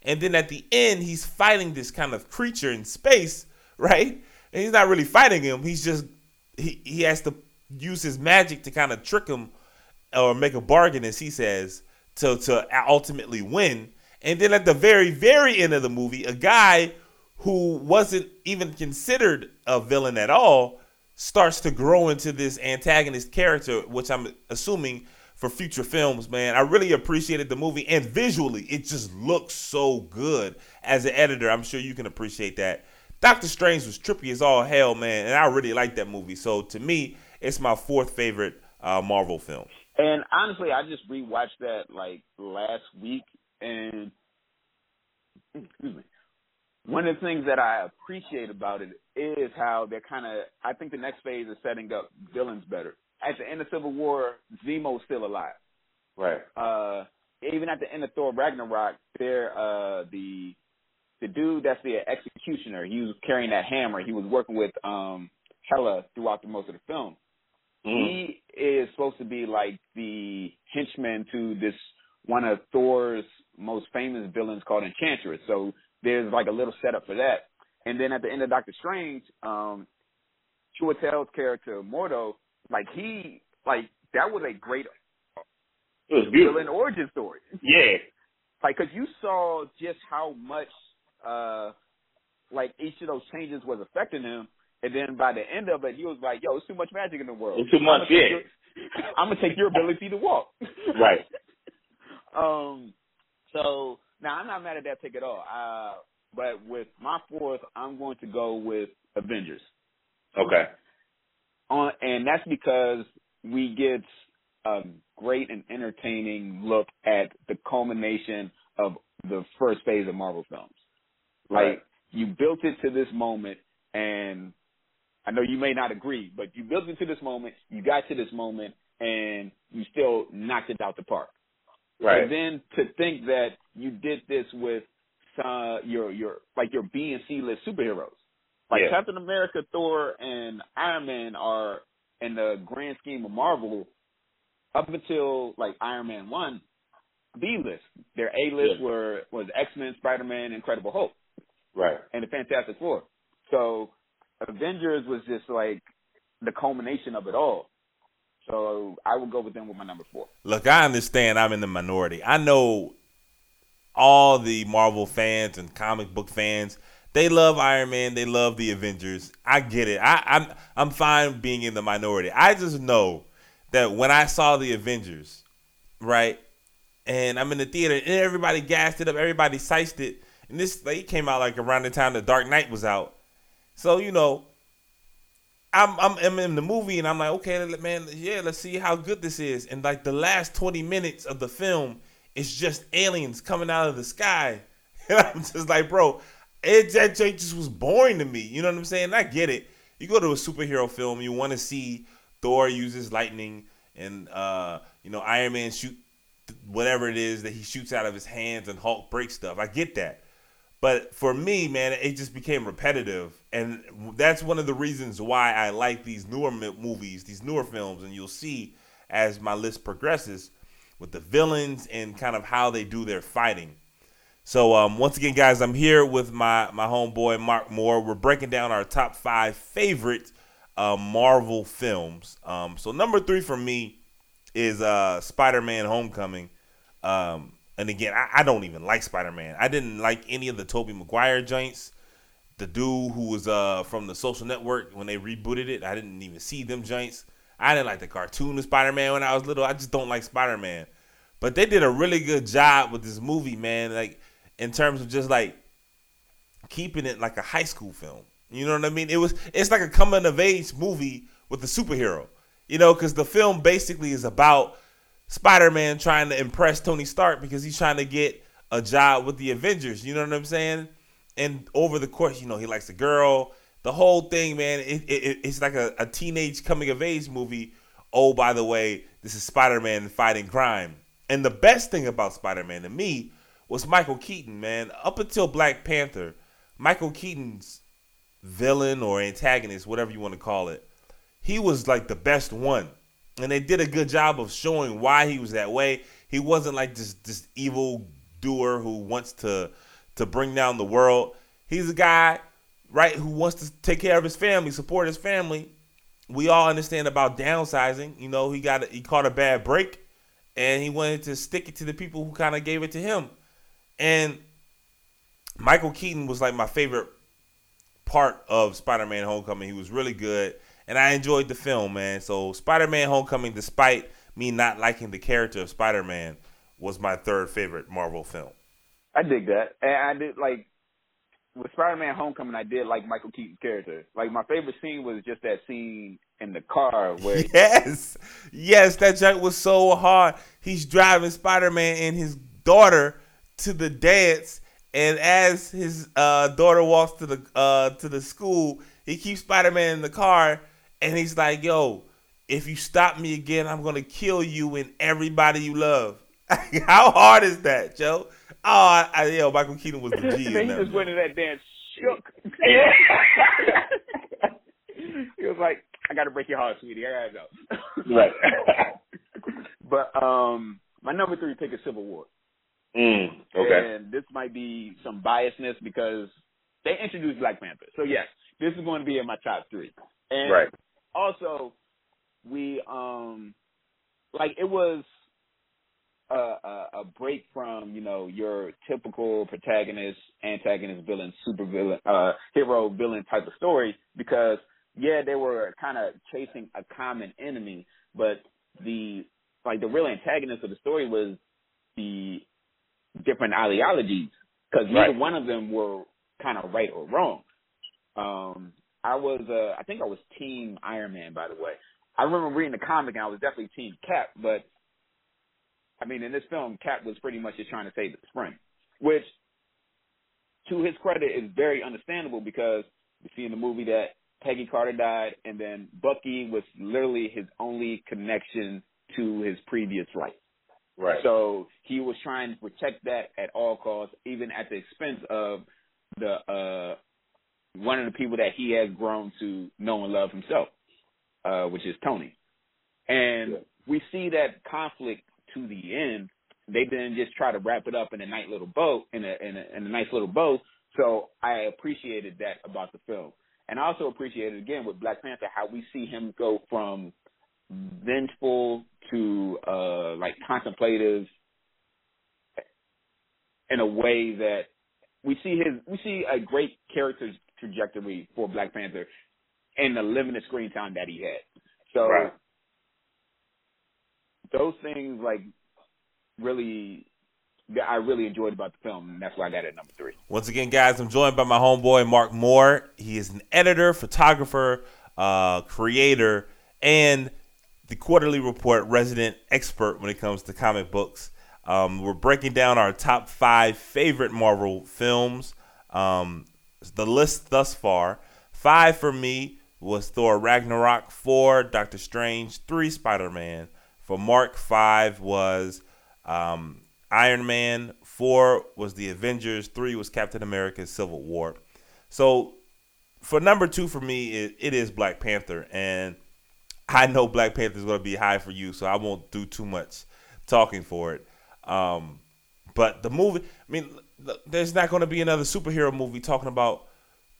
and then at the end, he's fighting this kind of creature in space, (laughs) right? And he's not really fighting him. He's just he he has to use his magic to kind of trick him or make a bargain, as he says, to to ultimately win. And then at the very very end of the movie, a guy who wasn't even considered a villain at all starts to grow into this antagonist character, which I'm assuming for future films, man. I really appreciated the movie and visually it just looks so good. As an editor, I'm sure you can appreciate that. Doctor Strange was trippy as all hell, man, and I really like that movie. So to me, it's my fourth favorite uh, Marvel film. And honestly, I just rewatched that like last week, and excuse me. One of the things that I appreciate about it is how they're kind of. I think the next phase is setting up villains better. At the end of Civil War, Zemo's still alive. Right. Uh, even at the end of Thor Ragnarok, there uh, the the dude that's the executioner. He was carrying that hammer. He was working with um Hela throughout the most of the film. Mm. He is supposed to be like the henchman to this one of Thor's most famous villains called Enchantress. So there's like a little setup for that. And then at the end of Doctor Strange, um, Chiwetel's character Mordo, like he, like that was a great It was beautiful. villain origin story. Yeah. (laughs) Like, cause you saw just how much, uh, like each of those changes was affecting him. And then by the end of it, he was like, "Yo, it's too much magic in the world. It's too much, I'm yeah. your- (laughs) I'm gonna take your ability to walk." (laughs) Right. (laughs) Um. So now I'm not mad at that pick at all. Uh, but with my fourth, I'm going to go with Avengers. Okay. On and that's because we get a great and entertaining look at the culmination of the first phase of Marvel films. Right. Like you built it to this moment, and I know you may not agree, but you built it to this moment. You got to this moment, and you still knocked it out the park. Right. And then to think that you did this with uh, your your like your B and C list superheroes, like Yeah. Captain America, Thor, and Iron Man are in the grand scheme of Marvel up until like Iron Man one, B list. Their A list Yeah. were was X Men, Spider Man, Incredible Hulk, Right. and the Fantastic Four. So Avengers was just like the culmination of it all. So I would go with them with my number four. Look, I understand I'm in the minority. I know all the Marvel fans and comic book fans, they love Iron Man, they love the Avengers. I get it. I, I'm I'm fine being in the minority. I just know that when I saw the Avengers, right, and I'm in the theater and everybody gassed it up, everybody sized it, and this like, it came out like around the time the Dark Knight was out. So you know, I'm, I'm I'm in the movie and I'm like, okay, man, yeah, let's see how good this is. And like the last 20 minutes of the film it's just aliens coming out of the sky. (laughs) And I'm just like, bro, it just was boring to me. You know what I'm saying? I get it. You go to a superhero film, you want to see Thor uses lightning and uh, you know, Iron Man shoot whatever it is that he shoots out of his hands and Hulk breaks stuff. I get that. But for me, man, it just became repetitive, and that's one of the reasons why I like these newer movies, these newer films, and you'll see as my list progresses with the villains and kind of how they do their fighting. So um, once again, guys, I'm here with my my homeboy Mark Moore. We're breaking down our top five favorite uh, Marvel films. Um, so number three for me is uh, Spider-Man: Homecoming. Um, and again, I, I don't even like Spider-Man. I didn't like any of the Tobey Maguire joints. The dude who was uh, from the Social Network when they rebooted it, I didn't even see them joints. I didn't like the cartoon of Spider-Man when I was little. I just don't like Spider-Man. But they did a really good job with this movie, man. Like in terms of just like keeping it like a high school film. You know what I mean? It was it's like a coming of age movie with a superhero. You know, because the film basically is about Spider-Man trying to impress Tony Stark because he's trying to get a job with the Avengers. You know what I'm saying? And over the course, you know, he likes the girl. The whole thing, man, it, it, it's like a, a teenage coming of age movie. Oh, by the way, this is Spider-Man fighting crime. And the best thing about Spider-Man to me was Michael Keaton, man. Up until Black Panther, Michael Keaton's villain or antagonist, whatever you want to call it, he was like the best one. And they did a good job of showing why he was that way. He wasn't like this this evil doer who wants to to bring down the world. He's a guy, right, who wants to take care of his family, support his family. We all understand about downsizing. You know, he got a, he caught a bad break and he wanted to stick it to the people who kind of gave it to him. And Michael Keaton was like my favorite part of Spider-Man: Homecoming. He was really good, and I enjoyed the film, man. So Spider-Man: Homecoming, despite me not liking the character of Spider-Man, was my third favorite Marvel film. I dig that, and I did like with Spider-Man: Homecoming. I did like Michael Keaton's character. Like my favorite scene was just that scene in the car where (laughs) yes, yes, that joke was so hard. He's driving Spider-Man and his daughter to the dance, and as his uh, daughter walks to the uh, to the school, he keeps Spider-Man in the car, and he's like, "Yo, if you stop me again, I'm gonna kill you and everybody you love." (laughs) How hard is that, Joe? Oh, I, I, yo, Michael Keaton was the G. (laughs) he in that, just man. went in that dance shook. (laughs) he was like, "I got to break your heart, sweetie. I gotta go." Right. but um, my number three pick is Civil War. mm, okay. And this might be some biasness because they introduced Black Panther. So yes, this is going to be in my top three. And Right. Also, we um, like it was a, a a break from you know your typical protagonist, antagonist, villain, super villain, uh, hero villain type of story because yeah, they were kind of chasing a common enemy, but the like the real antagonist of the story was the different ideologies because neither one of them were kind of right or wrong. Um, I was, uh, I think I was Team Iron Man, by the way. I remember reading the comic and I was definitely Team Cap, but I mean, in this film, Cap was pretty much just trying to save the spring, which, to his credit, is very understandable because you see in the movie that Peggy Carter died, and then Bucky was literally his only connection to his previous life. Right. So he was trying to protect that at all costs, even at the expense of the uh one of the people that he has grown to know and love himself, uh, which is Tony. And Yeah. we see that conflict to the end. They didn't just try to wrap it up in a nice little bow in a in a, in a nice little bow. So I appreciated that about the film. And I also appreciated again with Black Panther how we see him go from vengeful to uh like contemplative in a way that we see his we see a great character trajectory for Black Panther in the limited screen time that he had. So Right. those things like really that I really enjoyed about the film and that's why I got it number three. Once again, guys, I'm joined by my homeboy Mark Moore. He is an editor, photographer, uh, creator, and the Quarter-Lee Report resident expert when it comes to comic books. Um, we're breaking down our top five favorite Marvel films. Um, the list thus far: five for me was Thor Ragnarok, four Doctor Strange, three Spider Man. For Mark, five was um, Iron Man, four was the Avengers, three was Captain America: Civil War. So for number two for me, it, it is Black Panther, and I know Black Panther is going to be high for you, so I won't do too much talking for it. Um, but the movie, I mean, there's not going to be another superhero movie talking about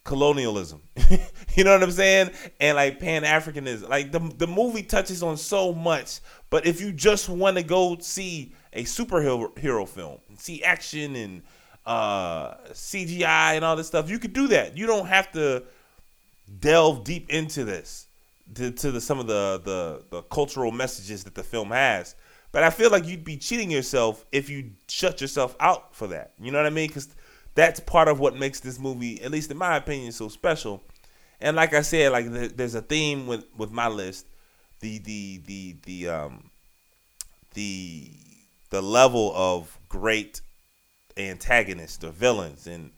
colonialism. (laughs) you know what I'm saying? And like Pan Africanism. Like the the movie touches on so much. But if you just want to go see a superhero hero film, and see action and uh, CGI and all this stuff, you could do that. You don't have to delve deep into this to, to the, some of the, the the cultural messages that the film has. But I feel like you'd be cheating yourself if you shut yourself out for that. You know what I mean? Because that's part of what makes this movie, at least in my opinion, so special. And like I said, like there's a theme with with my list, the the the the um the the level of great antagonists or villains and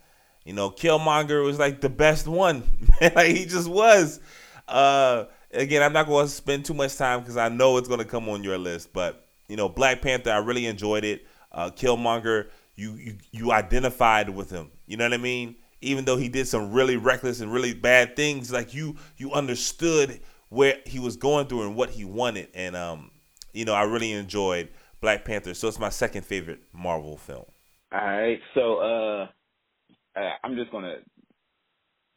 you know Killmonger was like the best one (laughs) like he just was uh again I'm not going to spend too much time cuz I know it's going to come on your list but you know Black Panther I really enjoyed it uh Killmonger you you you identified with him. You know what I mean? Even though he did some really reckless and really bad things, like you you understood where he was going through and what he wanted. And um, you know, I really enjoyed Black Panther. So it's my second favorite Marvel film. All right. So uh, I'm just gonna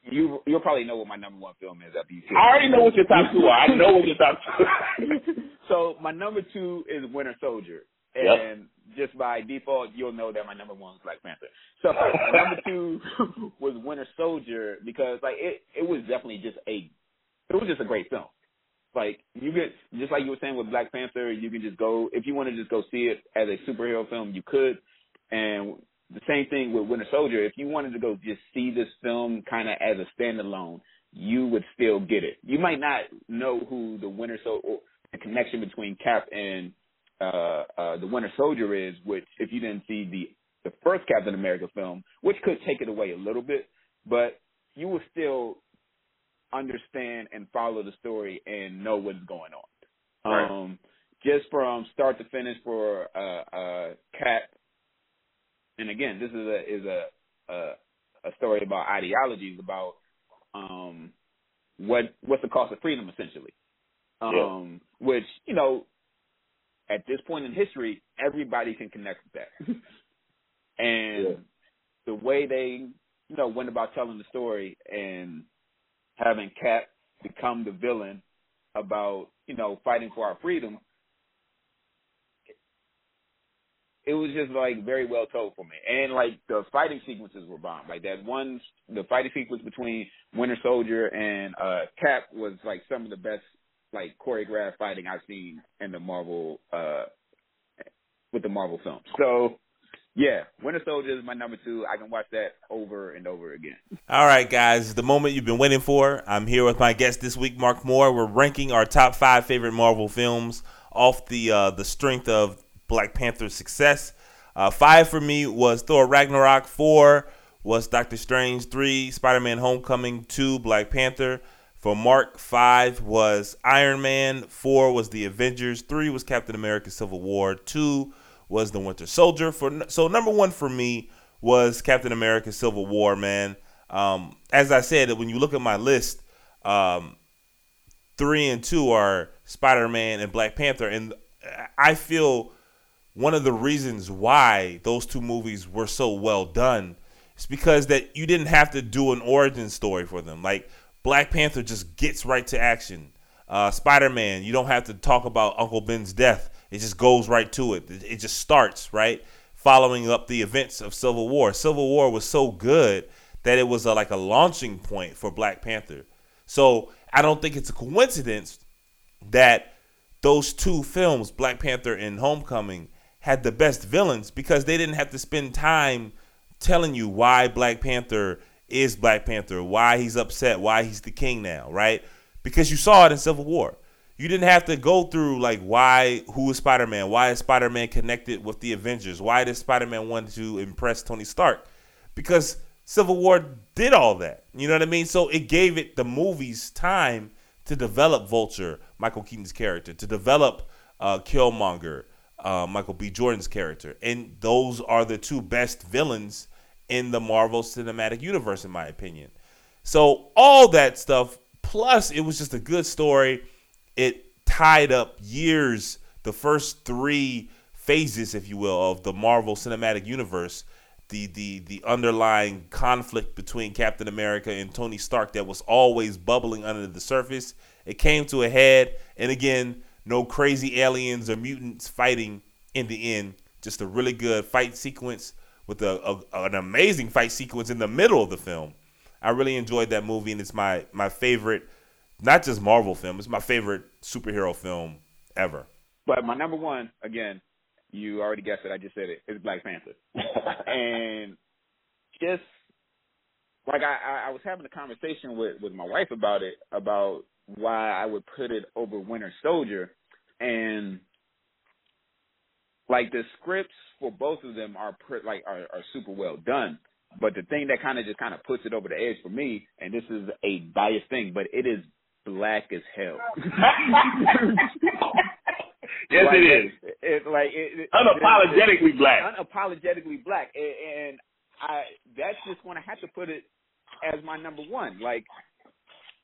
you you'll probably know what my number one film is after you. I already know what your top two are. I know what your top two. (laughs) so my number two is Winter Soldier, and yep just by default, you'll know that my number one is Black Panther. So number two (laughs) was Winter Soldier because like it it was definitely just a it was just a great film. Like you get just like you were saying with Black Panther, you can just go if you want to just go see it as a superhero film, you could. And the same thing with Winter Soldier. If you wanted to go just see this film kind of as a standalone, you would still get it. You might not know who the Winter Soldier, the connection between Cap and uh, uh, the Winter Soldier is, which if you didn't see the the first Captain America film, which could take it away a little bit, but you will still understand and follow the story and know what's going on. Right. Um, just from start to finish for uh, uh, Cap, and again, this is a is a a, a story about ideologies about um, what what's the cost of freedom essentially. Um, yeah. which, you know, at this point in history, everybody can connect with that. (laughs) and yeah. the way they, you know, went about telling the story and having Cap become the villain about, you know, fighting for our freedom, it was just like very well told for me. And like the fighting sequences were bomb. Like that one, the fighting sequence between Winter Soldier and uh Cap was like some of the best like choreographed fighting I've seen in the Marvel uh with the Marvel films. So yeah, Winter Soldier is my number two. I can watch that over and over again. All right, guys, the moment you've been waiting for. I'm here with my guest this week, Mark Moore. We're ranking our top five favorite Marvel films off the uh, the strength of Black Panther's success. Uh, five for me was Thor Ragnarok. Four was Doctor Strange. Three, Spider Man Homecoming. Two, Black Panther. For Mark, five was Iron Man, four was the Avengers, three was Captain America: Civil War, two was the Winter Soldier. For so number one for me was Captain America: Civil War. Man, um, as I said, when you look at my list, um, three and two are Spider Man and Black Panther, and I feel one of the reasons why those two movies were so well done is because that you didn't have to do an origin story for them, like Black Panther just gets right to action. Uh, Spider Man, you don't have to talk about Uncle Ben's death. It just goes right to it. It just starts, right? Following up the events of Civil War. Civil War was so good that it was a, like a launching point for Black Panther. So I don't think it's a coincidence that those two films, Black Panther and Homecoming, had the best villains because they didn't have to spend time telling you why Black Panther is Black Panther, why he's upset, why he's the king now, right? Because you saw it in Civil War. You didn't have to go through like why who is Spider-Man? Why is Spider-Man connected with the Avengers? Why does Spider-Man want to impress Tony Stark? Because Civil War did all that. You know what I mean? So it gave it the movies time to develop Vulture, Michael Keaton's character, to develop uh, Killmonger, uh, Michael B. Jordan's character, and those are the two best villains in the Marvel Cinematic Universe, in my opinion. So all that stuff, plus it was just a good story. It tied up years, the first three phases, if you will, of the Marvel Cinematic Universe. the the the underlying conflict between Captain America and Tony Stark that was always bubbling under the surface. It came to a head, and again, no crazy aliens or mutants fighting in the end. Just a really good fight sequence with a, a an amazing fight sequence in the middle of the film. I really enjoyed that movie, and it's my my favorite, not just Marvel film. It's my favorite superhero film ever. But my number one, again, you already guessed it. I just said it. It's Black Panther, (laughs) and just like I, I was having a conversation with with my wife about it, about why I would put it over Winter Soldier, and like the scripts for both of them are pre- like are, are super well done. But the thing that kind of just kind of puts it over the edge for me, and this is a biased thing, but it is black as hell. (laughs) yes, like, it is. It, it, like it, it, unapologetically black. Unapologetically black, and, and I that's just when I have to put it as my number one. Like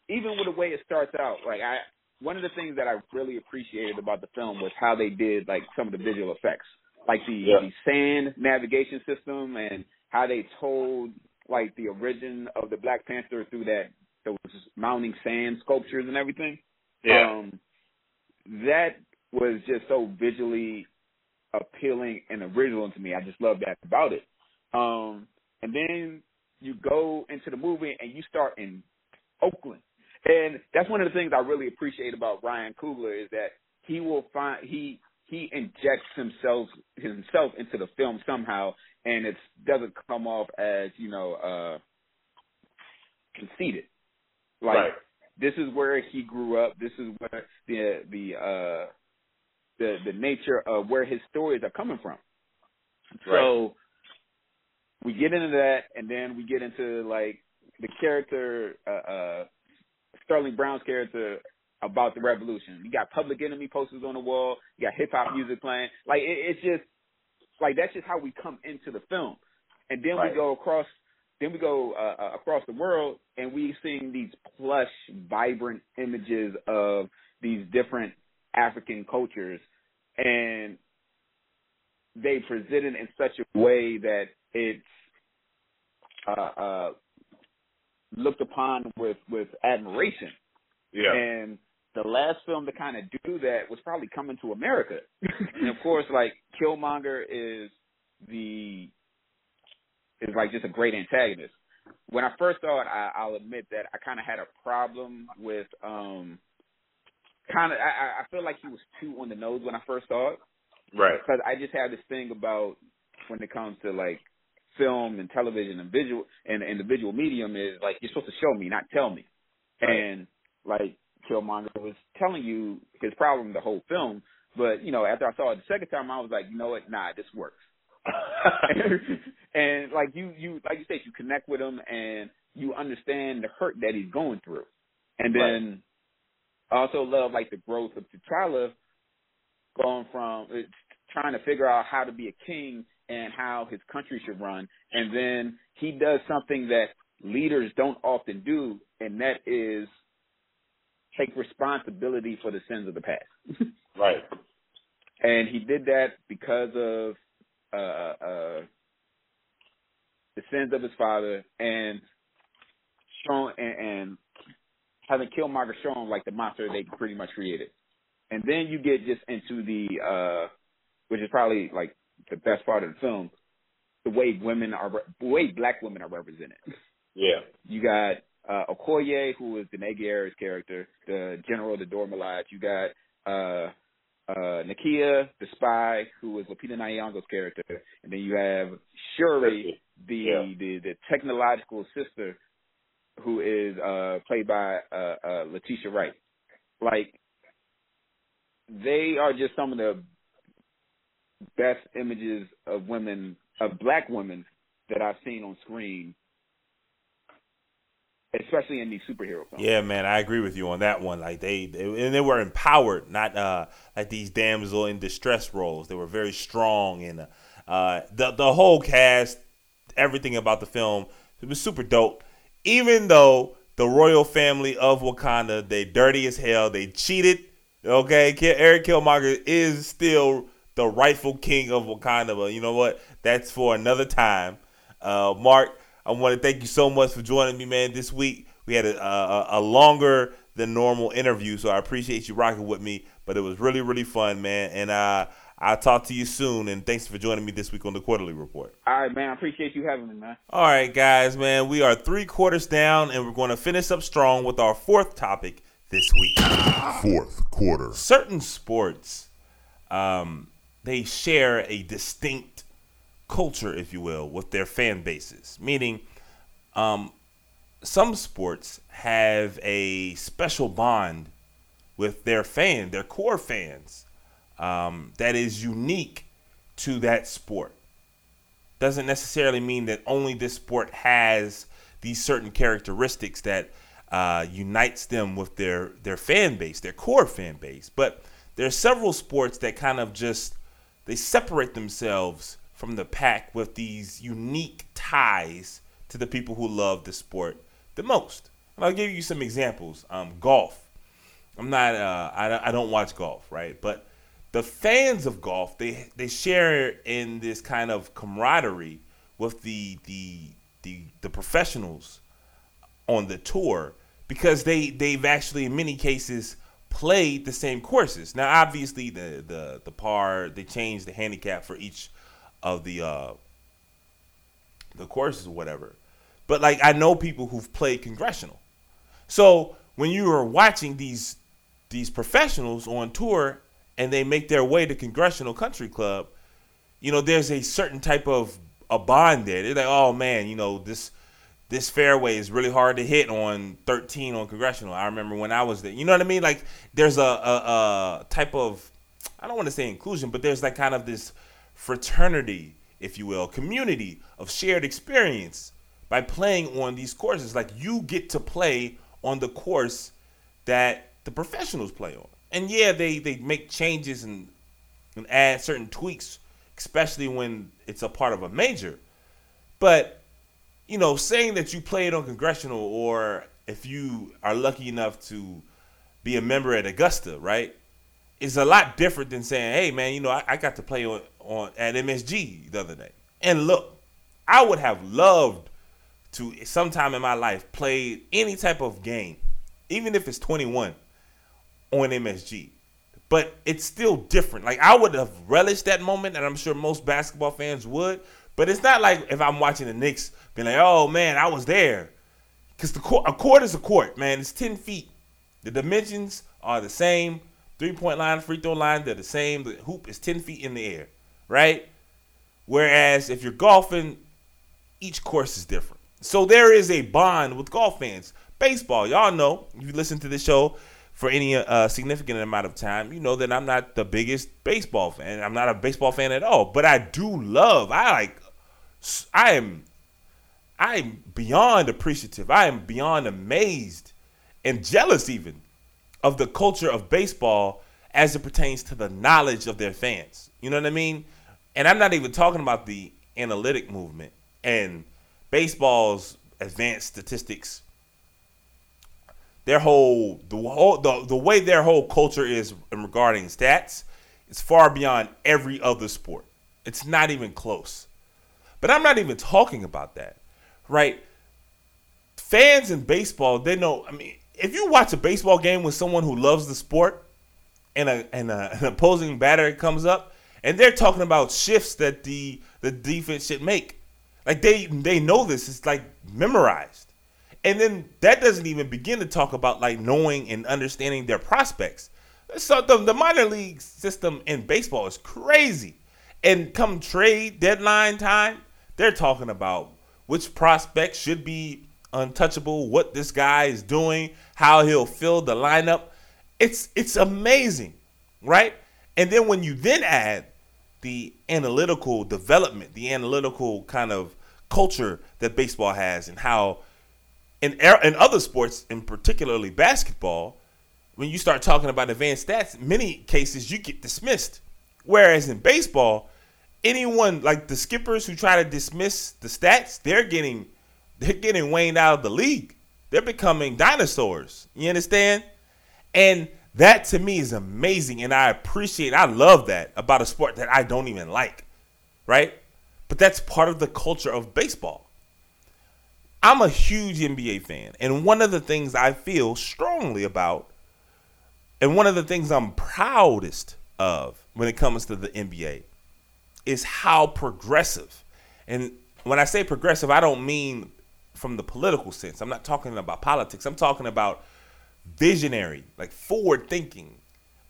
even with the way it starts out, like I one of the things that I really appreciated about the film was how they did like some of the visual effects, like the Yeah. the sand navigation system and how they told like the origin of the Black Panther through that those mounting sand sculptures and everything. Yeah. Um, that was just so visually appealing and original to me. I just love that about it. Um, and then you go into the movie and you start in Oakland. And that's one of the things I really appreciate about Ryan Coogler is that he will find he he injects himself himself into the film somehow and it doesn't come off as, you know, uh conceited. Like right. this is where he grew up. This is where the the uh the the nature of where his stories are coming from. So we get into that, and then we get into like the character uh, uh Sterling Brown's character about the revolution. You got Public Enemy posters on the wall. You got hip hop music playing. Like it, it's just like that's just how we come into the film, and then Right. we go across. Then we go uh, uh, across the world, and we seeing these plush, vibrant images of these different African cultures, and they present it in such a way that it's uh, uh, looked upon with with admiration. Yeah. And the last film to kind of do that was probably Coming to America. and of course, like Killmonger is the is like just a great antagonist. When I first saw it, I, I'll admit that I kind of had a problem with um kind of I, I feel like he was too on the nose when I first saw it right. because I just have this thing about when it comes to like film and television and visual and, and the visual medium is like you're supposed to show me, not tell me. Right. And like Killmonger was telling you his problem the whole film, but you know after I saw it the second time, I was like, you know what, nah, this works. (laughs) and like you, you like you said, you connect with him and you understand the hurt that he's going through. And then I also love like the growth of T'Challa going from uh, trying to figure out how to be a king and how his country should run. And then he does something that leaders don't often do, and that is take responsibility for the sins of the past. (laughs) right. and he did that because of uh, uh, the sins of his father and shown and, and having Killmonger shown like the monster they pretty much created. And then you get just into the uh which is probably like the best part of the film, the way women are the way black women are represented. Yeah. You got uh Okoye, who is the Aira's character, the General, the Dora Milaje. You got uh uh Nakia, the spy, who is Lupita Nyong'o's character, and then you have Shuri, the Yeah. the the technological sister, who is uh played by uh, uh Letitia Wright. Like they are just some of the best images of women of black women that I've seen on screen, especially in these superhero films. Yeah, man, I agree with you on that one. Like they, they and they were empowered, not uh like these damsel in distress roles. They were very strong and uh the the whole cast, everything about the film, it was super dope. Even though the royal family of Wakanda, they dirty as hell, they cheated. Okay, Eric Killmonger is still the rightful king of Wakanda, but you know what? That's for another time. Uh, Mark, I want to thank you so much for joining me, man. This week we had a, a, a longer than normal interview, so I appreciate you rocking with me. But it was really, really fun, man. And uh, I'll talk to you soon. And thanks for joining me this week on the Quarter-Lee Report. All right, man. I appreciate you having me, man. All right, guys, man. We are three quarters down, and we're going to finish up strong with our fourth topic this week. Fourth quarter. Certain sports, um, they share a distinct culture, if you will, with their fan bases. Meaning, um, some sports have a special bond with their fan, their core fans, um, that is unique to that sport. Doesn't necessarily mean that only this sport has these certain characteristics that uh, unites them with their their fan base, their core fan base. But there are several sports that kind of just they separate themselves from the pack with these unique ties to the people who love the sport the most. And I'll give you some examples. Um, golf. I'm not. Uh, I, I don't watch golf, right? But the fans of golf they they share in this kind of camaraderie with the the the, the professionals on the tour because they they've actually in many cases played the same courses. Now, obviously, the the the par they changed the handicap for each of the uh, the courses whatever. But like I know people who've played congressional, so when you are watching these these professionals on tour and they make their way to Congressional Country Club, you know, there's a certain type of a bond there. They're like, oh man, you know, this this fairway is really hard to hit on 13 on Congressional. I remember when I was there. You know what I mean? Like there's a, a, a type of I don't want to say inclusion, but there's like kind of this fraternity, if you will, community of shared experience by playing on these courses. Like you get to play on the course that the professionals play on. And yeah, they, they make changes and, and add certain tweaks, especially when it's a part of a major. But, you know, saying that you played on congressional or if you are lucky enough to be a member at Augusta, right? Is a lot different than saying, hey man, you know, I, I got to play on, on at MSG the other day. And look, I would have loved to sometime in my life play any type of game, even if it's 21 on MSG. But it's still different. Like I would have relished that moment, and I'm sure most basketball fans would. But it's not like if I'm watching the Knicks, being like, "Oh man, I was there," because the court, a court is a court, man. It's 10 feet. The dimensions are the same. Three point line, free throw line, they're the same. The hoop is 10 feet in the air, right? Whereas if you're golfing, each course is different. So there is a bond with golf fans. Baseball, y'all know, if you listen to the show for any uh, significant amount of time, you know that I'm not the biggest baseball fan. I'm not a baseball fan at all, but I do love. I like. I am. I am beyond appreciative. I am beyond amazed and jealous even of the culture of baseball as it pertains to the knowledge of their fans. You know what I mean? And I'm not even talking about the analytic movement and baseball's advanced statistics. Their whole the whole the, the way their whole culture is in regarding stats is far beyond every other sport. It's not even close. But I'm not even talking about that. Right? Fans in baseball, they know I mean, if you watch a baseball game with someone who loves the sport and a and a, (laughs) an opposing batter comes up and they're talking about shifts that the the defense should make like they they know this. It's like memorized. And then that doesn't even begin to talk about like knowing and understanding their prospects. So the, the minor league system in baseball is crazy. And come trade deadline time, they're talking about which prospect should be untouchable, what this guy is doing, how he'll fill the lineup. It's it's amazing, right? And then when you then add the analytical development, the analytical kind of culture that baseball has, and how in er, in other sports, in particularly basketball, when you start talking about advanced stats, many cases you get dismissed. Whereas in baseball, anyone like the skippers who try to dismiss the stats, they're getting they're getting waned out of the league. They're becoming dinosaurs. You understand? And that to me is amazing, and I appreciate, I love that about a sport that I don't even like, right? but that's part of the culture of baseball. I'm a huge NBA fan, and one of the things I feel strongly about, and one of the things I'm proudest of when it comes to the NBA, is how progressive. And when I say progressive, I don't mean from the political sense. I'm not talking about politics. I'm talking about visionary, like forward thinking,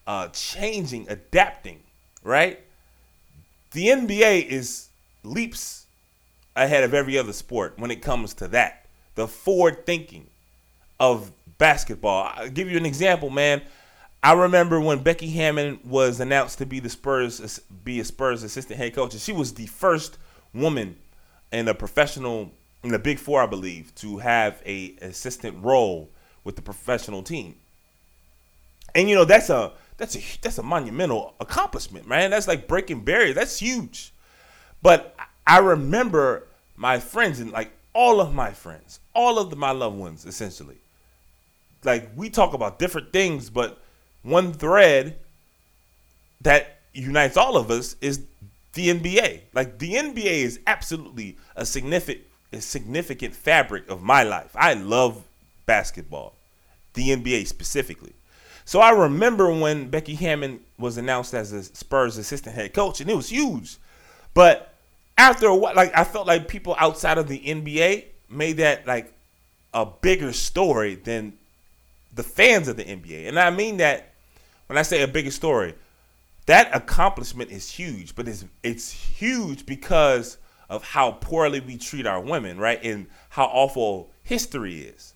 uh, changing, adapting, right? The NBA is leaps ahead of every other sport when it comes to that. The forward thinking of basketball. I'll give you an example, man. I remember when Becky Hammon was announced to be the Spurs be a Spurs assistant head coach, and she was the first woman in a professional in the Big Four, I believe, to have a assistant role with the professional team. And you know that's a that's a that's a monumental accomplishment, man. That's like breaking barriers. That's huge. But I remember my friends and like all of my friends, all of the, my loved ones, essentially. Like we talk about different things, but one thread that unites all of us is the NBA. Like the NBA is absolutely a significant a significant fabric of my life. I love basketball, the NBA specifically. So I remember when Becky Hammon was announced as a Spurs assistant head coach, and it was huge. But after a while, like I felt like people outside of the NBA made that like a bigger story than the fans of the NBA. And I mean that when I say a bigger story, that accomplishment is huge, but it's it's huge because of how poorly we treat our women, right? And how awful history is.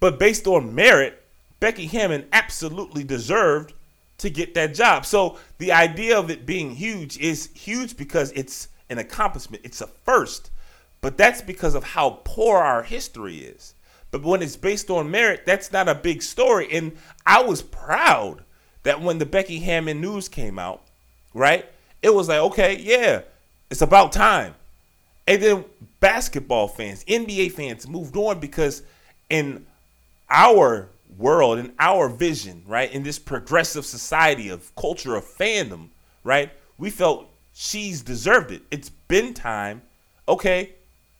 But based on merit, Becky Hammon absolutely deserved to get that job. So the idea of it being huge is huge because it's an accomplishment. It's a first. But that's because of how poor our history is. But when it's based on merit, that's not a big story. And I was proud that when the Becky Hammon news came out, right? It was like, okay, yeah, it's about time. And then basketball fans, NBA fans moved on because in our world, in our vision, right, in this progressive society of culture of fandom, right, we felt she's deserved it. It's been time. Okay,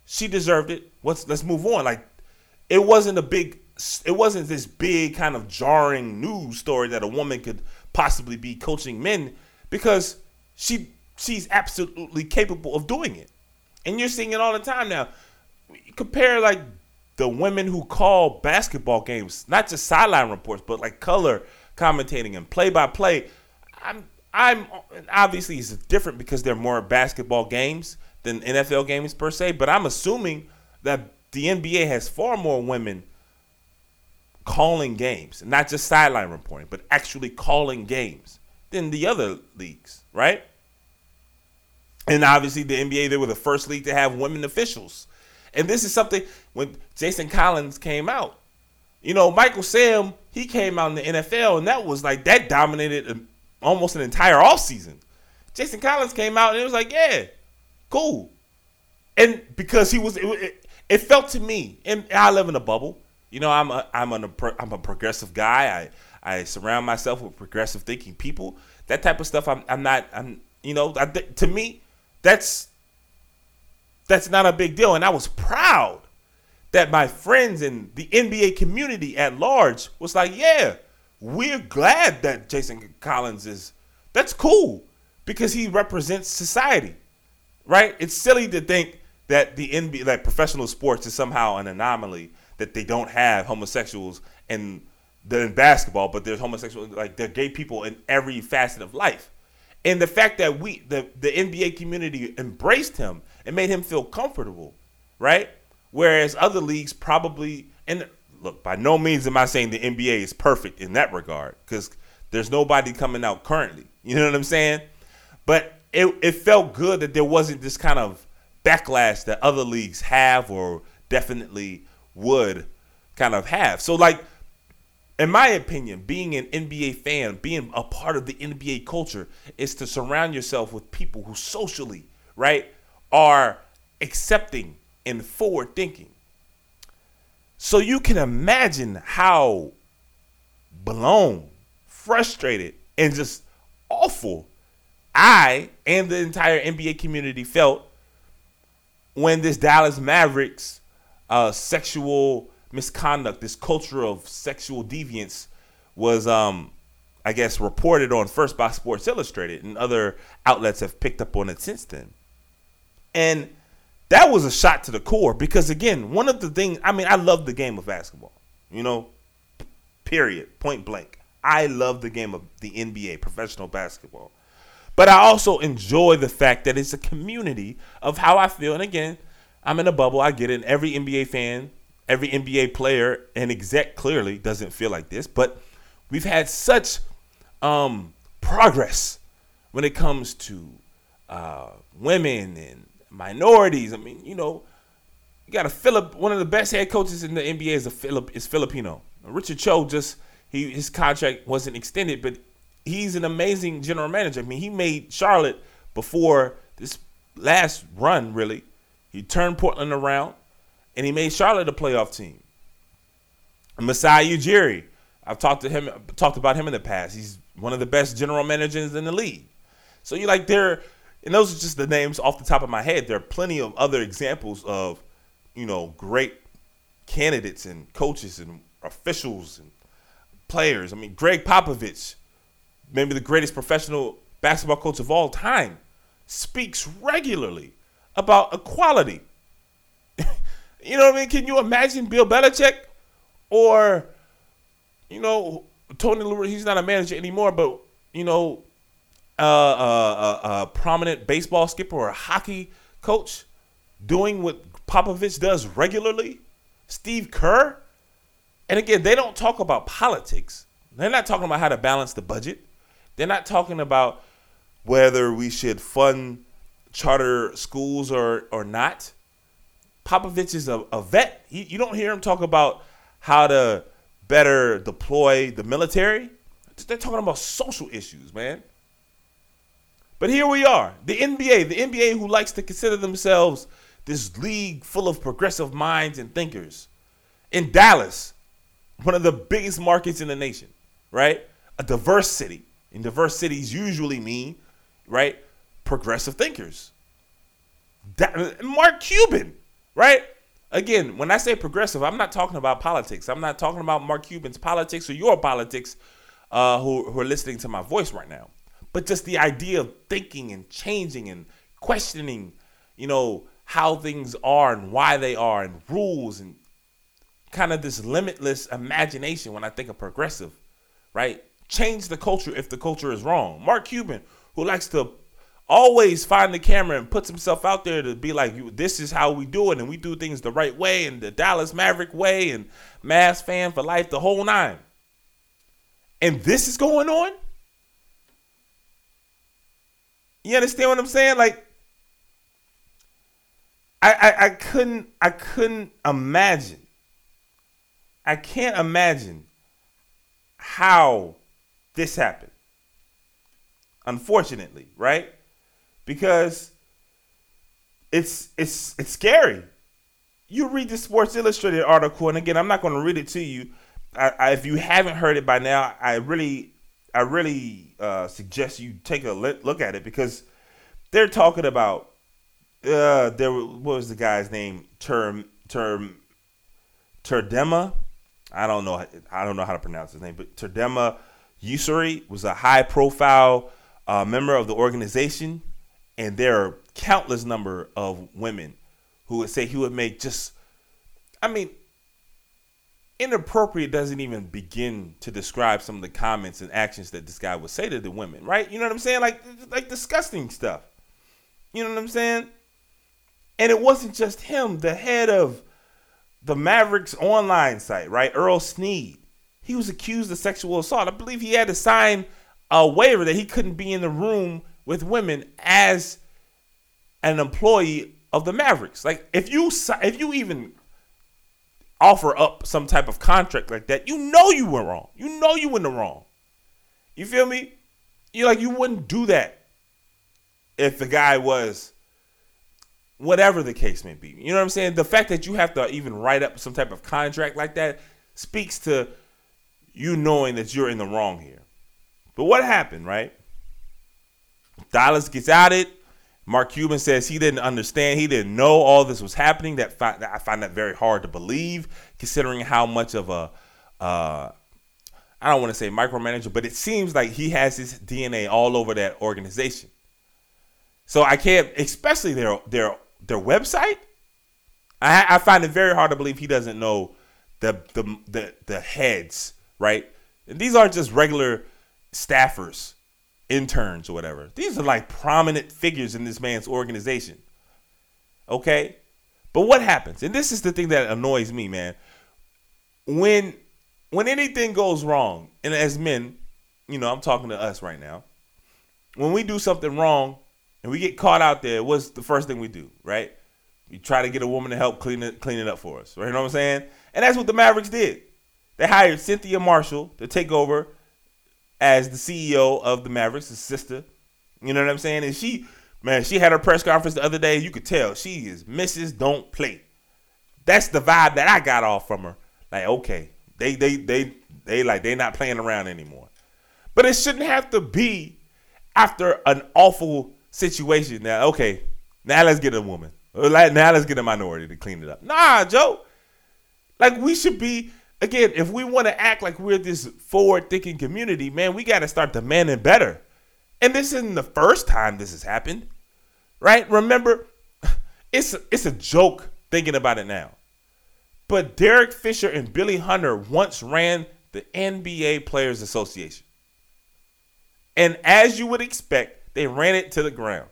she deserved it. Let's let's move on. Like it wasn't a big it wasn't this big kind of jarring news story that a woman could possibly be coaching men because she she's absolutely capable of doing it. And you're seeing it all the time now. Compare like the women who call basketball games, not just sideline reports, but like color commentating and play by play. I'm I'm obviously it's different because they're more basketball games than NFL games per se, but I'm assuming that the NBA has far more women calling games, not just sideline reporting, but actually calling games than the other leagues, right? And obviously, the NBA, they were the first league to have women officials. And this is something when Jason Collins came out. You know, Michael Sam, he came out in the NFL, and that was like, that dominated almost an entire off season. Jason Collins came out and it was like, yeah, cool. And because he was, it, it, felt to me, and I live in a bubble. You know, I'm a, I'm a, I'm a progressive guy. I, I surround myself with progressive thinking people. That type of stuff, I'm, I'm not, I'm, you know, I, to me, that's, that's not a big deal. And I was proud that my friends and the NBA community at large was like, yeah, we're glad that Jason Collins is. That's cool because he represents society, right? It's silly to think that the NBA, like professional sports, is somehow an anomaly that they don't have homosexuals and in basketball, but there's homosexuals like they're gay people in every facet of life. And the fact that we the, the NBA community embraced him and made him feel comfortable, right? Whereas other leagues probably and look, by no means am I saying the NBA is perfect in that regard because there's nobody coming out currently. You know what I'm saying? But it, it felt good that there wasn't this kind of backlash that other leagues have or definitely would kind of have. So, like, in my opinion, being an NBA fan, being a part of the NBA culture, is to surround yourself with people who socially, right, are accepting and forward thinking. So you can imagine how blown, frustrated, and just awful I and the entire NBA community felt when this Dallas Mavericks uh, sexual misconduct, this culture of sexual deviance, was, um, I guess, reported on first by Sports Illustrated, and other outlets have picked up on it since then. And that was a shot to the core because, again, one of the things, I mean, I love the game of basketball, you know, period, point blank. I love the game of the NBA, professional basketball. But I also enjoy the fact that it's a community of how I feel. And again, I'm in a bubble. I get it. Every NBA fan, every NBA player and exec clearly doesn't feel like this. But we've had such um, progress when it comes to uh, women and minorities. I mean, you know, you got a Philip. One of the best head coaches in the NBA is a Philip is Filipino. Richard Cho just he his contract wasn't extended, but he's an amazing general manager. I mean, he made Charlotte before this last run, really. He turned Portland around and he made Charlotte a playoff team. Masai Ujiri, I've talked to him, talked about him in the past. He's one of the best general managers in the league. So you like there, and those are just the names off the top of my head. There are plenty of other examples of, you know, great candidates and coaches and officials and players. I mean, Gregg Popovich, maybe the greatest professional basketball coach of all time, speaks regularly about equality. (laughs) you know what I mean? Can you imagine Bill Belichick or, you know, Tony La He's not a manager anymore, but, you know, uh, uh, uh, a prominent baseball skipper or a hockey coach doing what Popovich does regularly? Steve Kerr? And again, they don't talk about politics. They're not talking about how to balance the budget. They're not talking about whether we should fund charter schools or or not. Popovich is a, a vet. He, you don't hear him talk about how to better deploy the military. They're talking about social issues, man. But here we are, the NBA, the NBA who likes to consider themselves this league full of progressive minds and thinkers. In Dallas, one of the biggest markets in the nation, right? A diverse city. And diverse cities usually mean, right, progressive thinkers. That, Mark Cuban, right? Again, when I say progressive, I'm not talking about politics. I'm not talking about Mark Cuban's politics or your politics uh, who, who are listening to my voice right now. But just the idea of thinking and changing and questioning, you know, how things are and why they are and rules and kind of this limitless imagination when I think of progressive, right? Change the culture if the culture is wrong. Mark Cuban, who likes to always find the camera and puts himself out there to be like, this is how we do it, and we do things the right way, and the Dallas Maverick way, and Mavs fan for life, the whole nine. And this is going on? You understand what I'm saying? Like, I, I, I couldn't I couldn't imagine I can't imagine how this happened. Unfortunately, right? Because it's it's it's scary. You read the Sports Illustrated article, and again, I'm not going to read it to you. I, I, if you haven't heard it by now, I really, I really uh, suggest you take a look at it because they're talking about. Uh, there what was the guy's name? Term term Terdema I don't know I don't know how to pronounce his name, but Terdema Ussery was a high profile uh, member of the organization, and there are countless number of women who would say he would make just I mean inappropriate doesn't even begin to describe some of the comments and actions that this guy would say to the women, right? You know what I'm saying? Like like disgusting stuff. You know what I'm saying? And it wasn't just him, the head of the Mavericks online site, right? Earl Sneed. He was accused of sexual assault. I believe he had to sign a waiver that he couldn't be in the room with women as an employee of the Mavericks. Like if you if you even offer up some type of contract like that, you know you were wrong. You know you were in the wrong. You feel me? You like you wouldn't do that if the guy was whatever the case may be. You know what I'm saying? The fact that you have to even write up some type of contract like that speaks to you knowing that you're in the wrong here. But what happened, right? Dallas gets out it. Mark Cuban says he didn't understand, he didn't know all this was happening. That, fi- I find that very hard to believe, considering how much of a uh, I don't want to say micromanager, but it seems like he has his DNA all over that organization. So I can't, especially their their their website. I, I find it very hard to believe he doesn't know the the the, the heads, right? And these aren't just regular staffers, interns or whatever. These are like prominent figures in this man's organization. Okay? But what happens? And this is the thing that annoys me, man. When when anything goes wrong, and as men, you know, I'm talking to us right now. When we do something wrong and we get caught out there, what's the first thing we do, right? We try to get a woman to help clean it clean it up for us. Right? You know what I'm saying? And that's what the Mavericks did. They hired Cynthia Marshall to take over as the CEO of the Mavericks, his sister. You know what I'm saying? And she, man, she had her press conference the other day. You could tell she is Mrs. Don't Play. That's the vibe that I got off from her. Like, okay, they they they they like they not playing around anymore. But it shouldn't have to be after an awful situation. Now, okay, now let's get a woman. Now let's get a minority to clean it up. Nah, Joe. Like we should be again, if we want to act like we're this forward-thinking community, man, we got to start demanding better. And this isn't the first time this has happened, right? Remember, (laughs) it's it's a joke thinking about it now. But Derek Fisher and Billy Hunter once ran the NBA Players Association. And as you would expect, they ran it to the ground.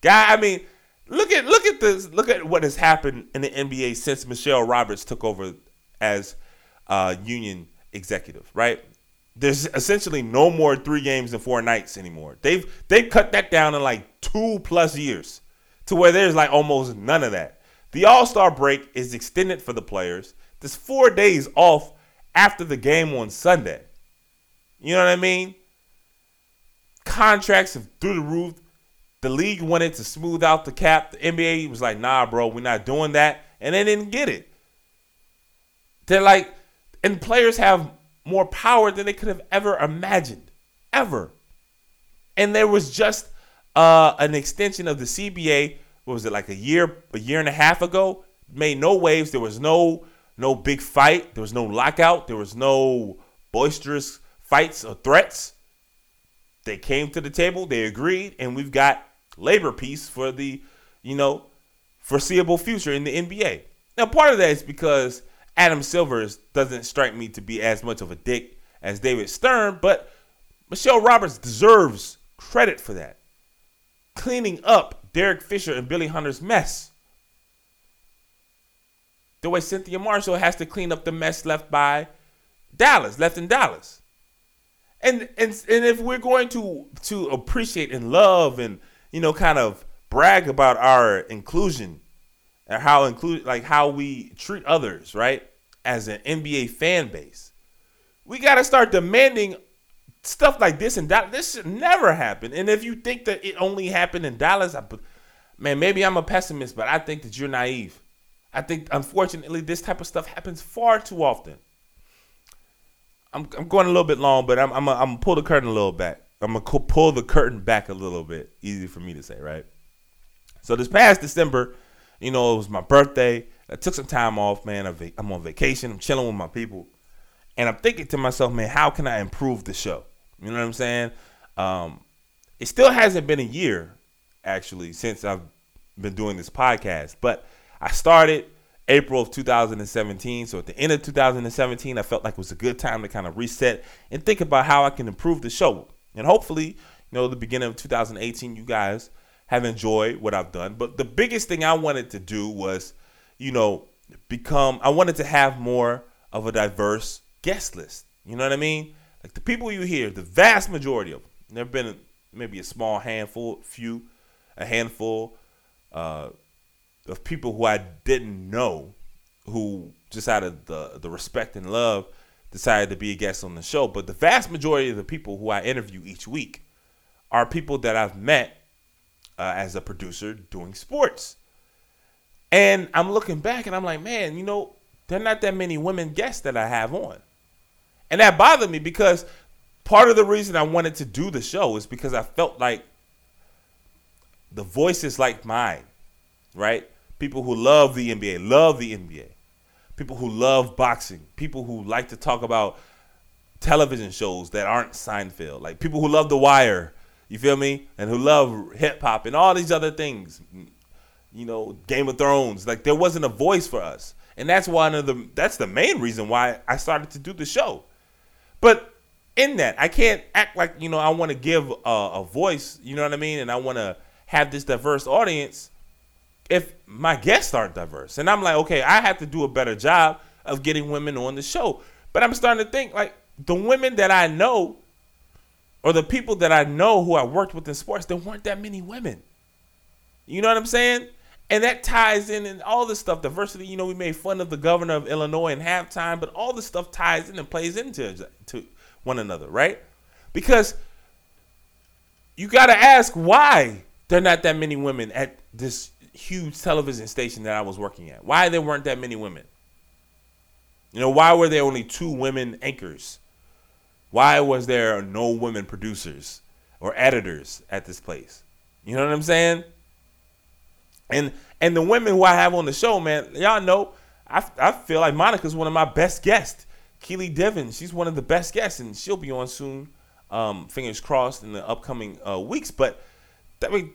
Guy, I mean, look at look at this. Look at what has happened in the NBA since Michelle Roberts took over as uh, union executive. Right? There's essentially no more three games and four nights anymore. They've they've cut that down in like two plus years to where there's like almost none of that. The All Star break is extended for the players. There's four days off after the game on Sunday. You know what I mean? Contracts have through the roof. The league wanted to smooth out the cap. The NBA was like, nah, bro, we're not doing that. And they didn't get it. They're like, and players have more power than they could have ever imagined. Ever. And there was just uh, an extension of the CBA what was it like a year a year and a half ago? Made no waves. There was no no big fight. There was no lockout. There was no boisterous fights or threats. They came to the table. They agreed. And we've got labor peace for the you know foreseeable future in the NBA now part of that is because Adam Silver doesn't strike me to be as much of a dick as David Stern but Michelle Roberts deserves credit for that cleaning up Derek Fisher and Billy Hunter's mess. The way Cynthia Marshall has to clean up the mess left by Dallas, left in Dallas. And and and if we're going to to appreciate and love and you know kind of brag about our inclusion and how include like how we treat others, right? As an NBA fan base. We got to start demanding stuff like this and Dallas. This should never happen. And if you think that it only happened in Dallas, I, man, maybe I'm a pessimist, but I think that you're naive. I think, unfortunately, this type of stuff happens far too often. I'm, I'm going a little bit long, but I'm I'm gonna pull the curtain a little back. I'm gonna pull the curtain back a little bit. Easy for me to say, right? So this past December, you know, it was my birthday. I took some time off, man. I'm on vacation. I'm chilling with my people, and I'm thinking to myself, man, how can I improve the show? You know what I'm saying? Um, it still hasn't been a year, actually, since I've been doing this podcast. But I started April of 2017. So at the end of 2017, I felt like it was a good time to kind of reset and think about how I can improve the show. And hopefully, you know, the beginning of 2018, you guys have enjoyed what I've done. But the biggest thing I wanted to do was, you know, become, I wanted to have more of a diverse guest list. You know what I mean? Like the people you hear, the vast majority of them, there have been maybe a small handful, few, a handful uh, of people who I didn't know, who just out of the the respect and love decided to be a guest on the show. But the vast majority of the people who I interview each week are people that I've met uh, as a producer doing sports. And I'm looking back and I'm like, man, you know, there are not that many women guests that I have on. And that bothered me because part of the reason I wanted to do the show is because I felt like the voices like mine, right? People who love the NBA, love the NBA. People who love boxing, people who like to talk about television shows that aren't Seinfeld, like people who love The Wire, you feel me? And who love hip hop and all these other things. You know, Game of Thrones. Like there wasn't a voice for us. And that's one of the that's the main reason why I started to do the show. But in that, I can't act like, you know, I want to give a, a voice, you know what I mean? And I want to have this diverse audience if my guests aren't diverse. And I'm like, okay, I have to do a better job of getting women on the show. But I'm starting to think like the women that I know or the people that I know who I worked with in sports, there weren't that many women. You know what I'm saying? And that ties in and all this stuff, diversity. You know, we made fun of the governor of Illinois in halftime, but all this stuff ties in and plays into to one another, right? Because you got to ask why there are not that many women at this huge television station that I was working at. Why there weren't that many women? You know, why were there only two women anchors? Why was there no women producers or editors at this place? You know what I'm saying? And and the women who I have on the show, man, y'all know I, I feel like Monica's one of my best guests. Keely Devon, she's one of the best guests, and she'll be on soon. Um, fingers crossed in the upcoming uh, weeks. But I mean,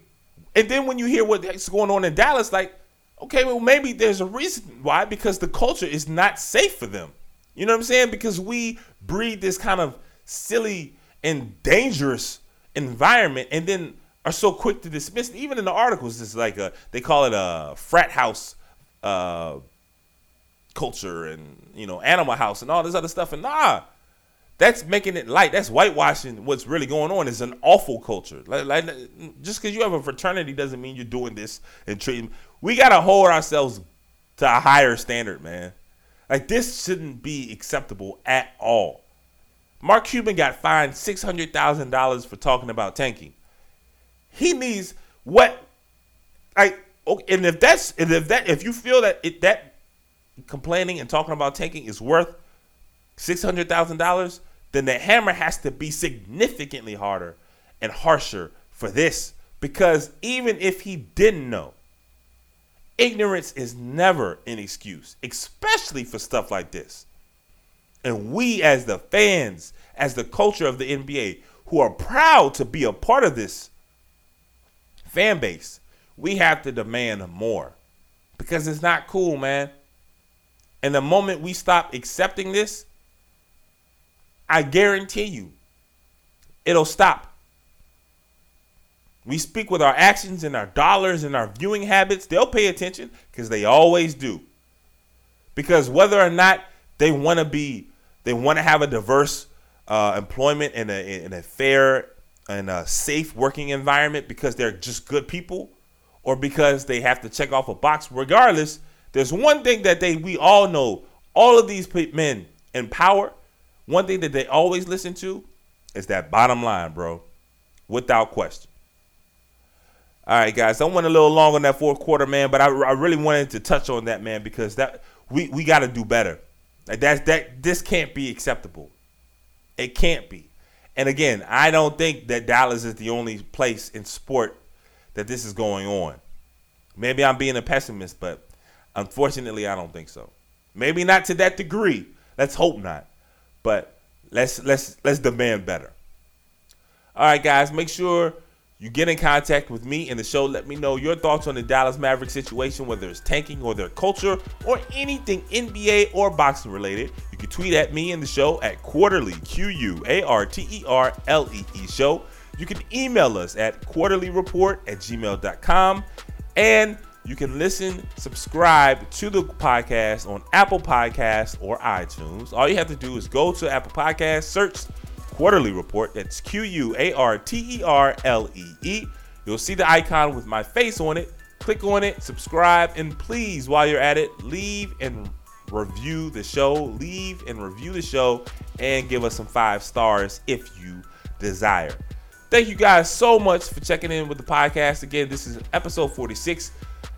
and then when you hear what's going on in Dallas, like, okay, well, maybe there's a reason why because the culture is not safe for them. You know what I'm saying? Because we breed this kind of silly and dangerous environment, and then are so quick to dismiss. It. Even in the articles, it's like a they call it a frat house uh, culture, and you know, animal house, and all this other stuff. And nah, that's making it light. That's whitewashing what's really going on. Is an awful culture. Like, like just because you have a fraternity doesn't mean you're doing this and treating. We gotta hold ourselves to a higher standard, man. Like this shouldn't be acceptable at all. Mark Cuban got fined six hundred thousand dollars for talking about tanking. He needs what, like, okay, and if that's and if that if you feel that it that complaining and talking about tanking is worth six hundred thousand dollars, then the hammer has to be significantly harder and harsher for this. Because even if he didn't know, ignorance is never an excuse, especially for stuff like this. And we, as the fans, as the culture of the NBA, who are proud to be a part of this fan base, we have to demand more because it's not cool, man. And the moment we stop accepting this, I guarantee you, it'll stop. We speak with our actions and our dollars and our viewing habits. They'll pay attention because they always do. Because whether or not they want to be, they want to have a diverse uh, employment and a, in a fair and a safe working environment because they're just good people or because they have to check off a box. Regardless, there's one thing that they we all know. All of these men in power one thing that they always listen to is that bottom line, bro, without question. All right, guys, I went a little long on that fourth quarter, man, but I, I really wanted to touch on that, man, because that we we got to do better. Like that's that this can't be acceptable. It can't be. And again, I don't think that Dallas is the only place in sport that this is going on. Maybe I'm being a pessimist, but unfortunately, I don't think so. Maybe not to that degree. Let's hope not. But let's let's let's demand better. All right, guys, make sure you get in contact with me in the show. Let me know your thoughts on the Dallas Mavericks situation, whether it's tanking or their culture or anything NBA or boxing related. You can tweet at me in the show at quarterly, Q U A R T E R L E E show. You can email us at quarterlyreport at gmail.com. And you can listen, subscribe to the podcast on Apple Podcasts or iTunes. All you have to do is go to Apple Podcasts, search Quarter-Lee Report. That's Q U A R T E R L E E. You'll see the icon with my face on it. Click on it, subscribe, and please, while you're at it, leave and review the show. Leave and review the show and give us some five stars if you desire. Thank you guys so much for checking in with the podcast. Again, this is episode 46.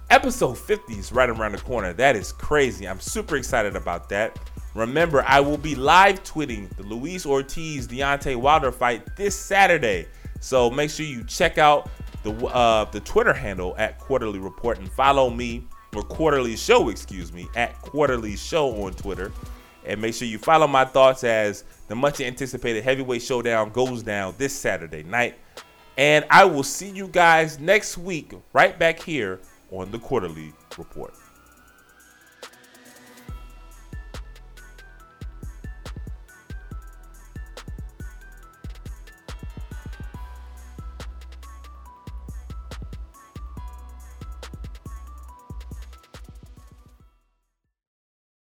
Episode 50 is right around the corner. That is crazy. I'm super excited about that. Remember, I will be live tweeting the Luis Ortiz Deontay Wilder fight this Saturday. So make sure you check out the uh, the Twitter handle at Quarter-Lee Report and follow me or Quarter-Lee Show, excuse me, at Quarter-Lee Show on Twitter. And make sure you follow my thoughts as the much anticipated heavyweight showdown goes down this Saturday night. And I will see you guys next week right back here on the Quarter-Lee Report.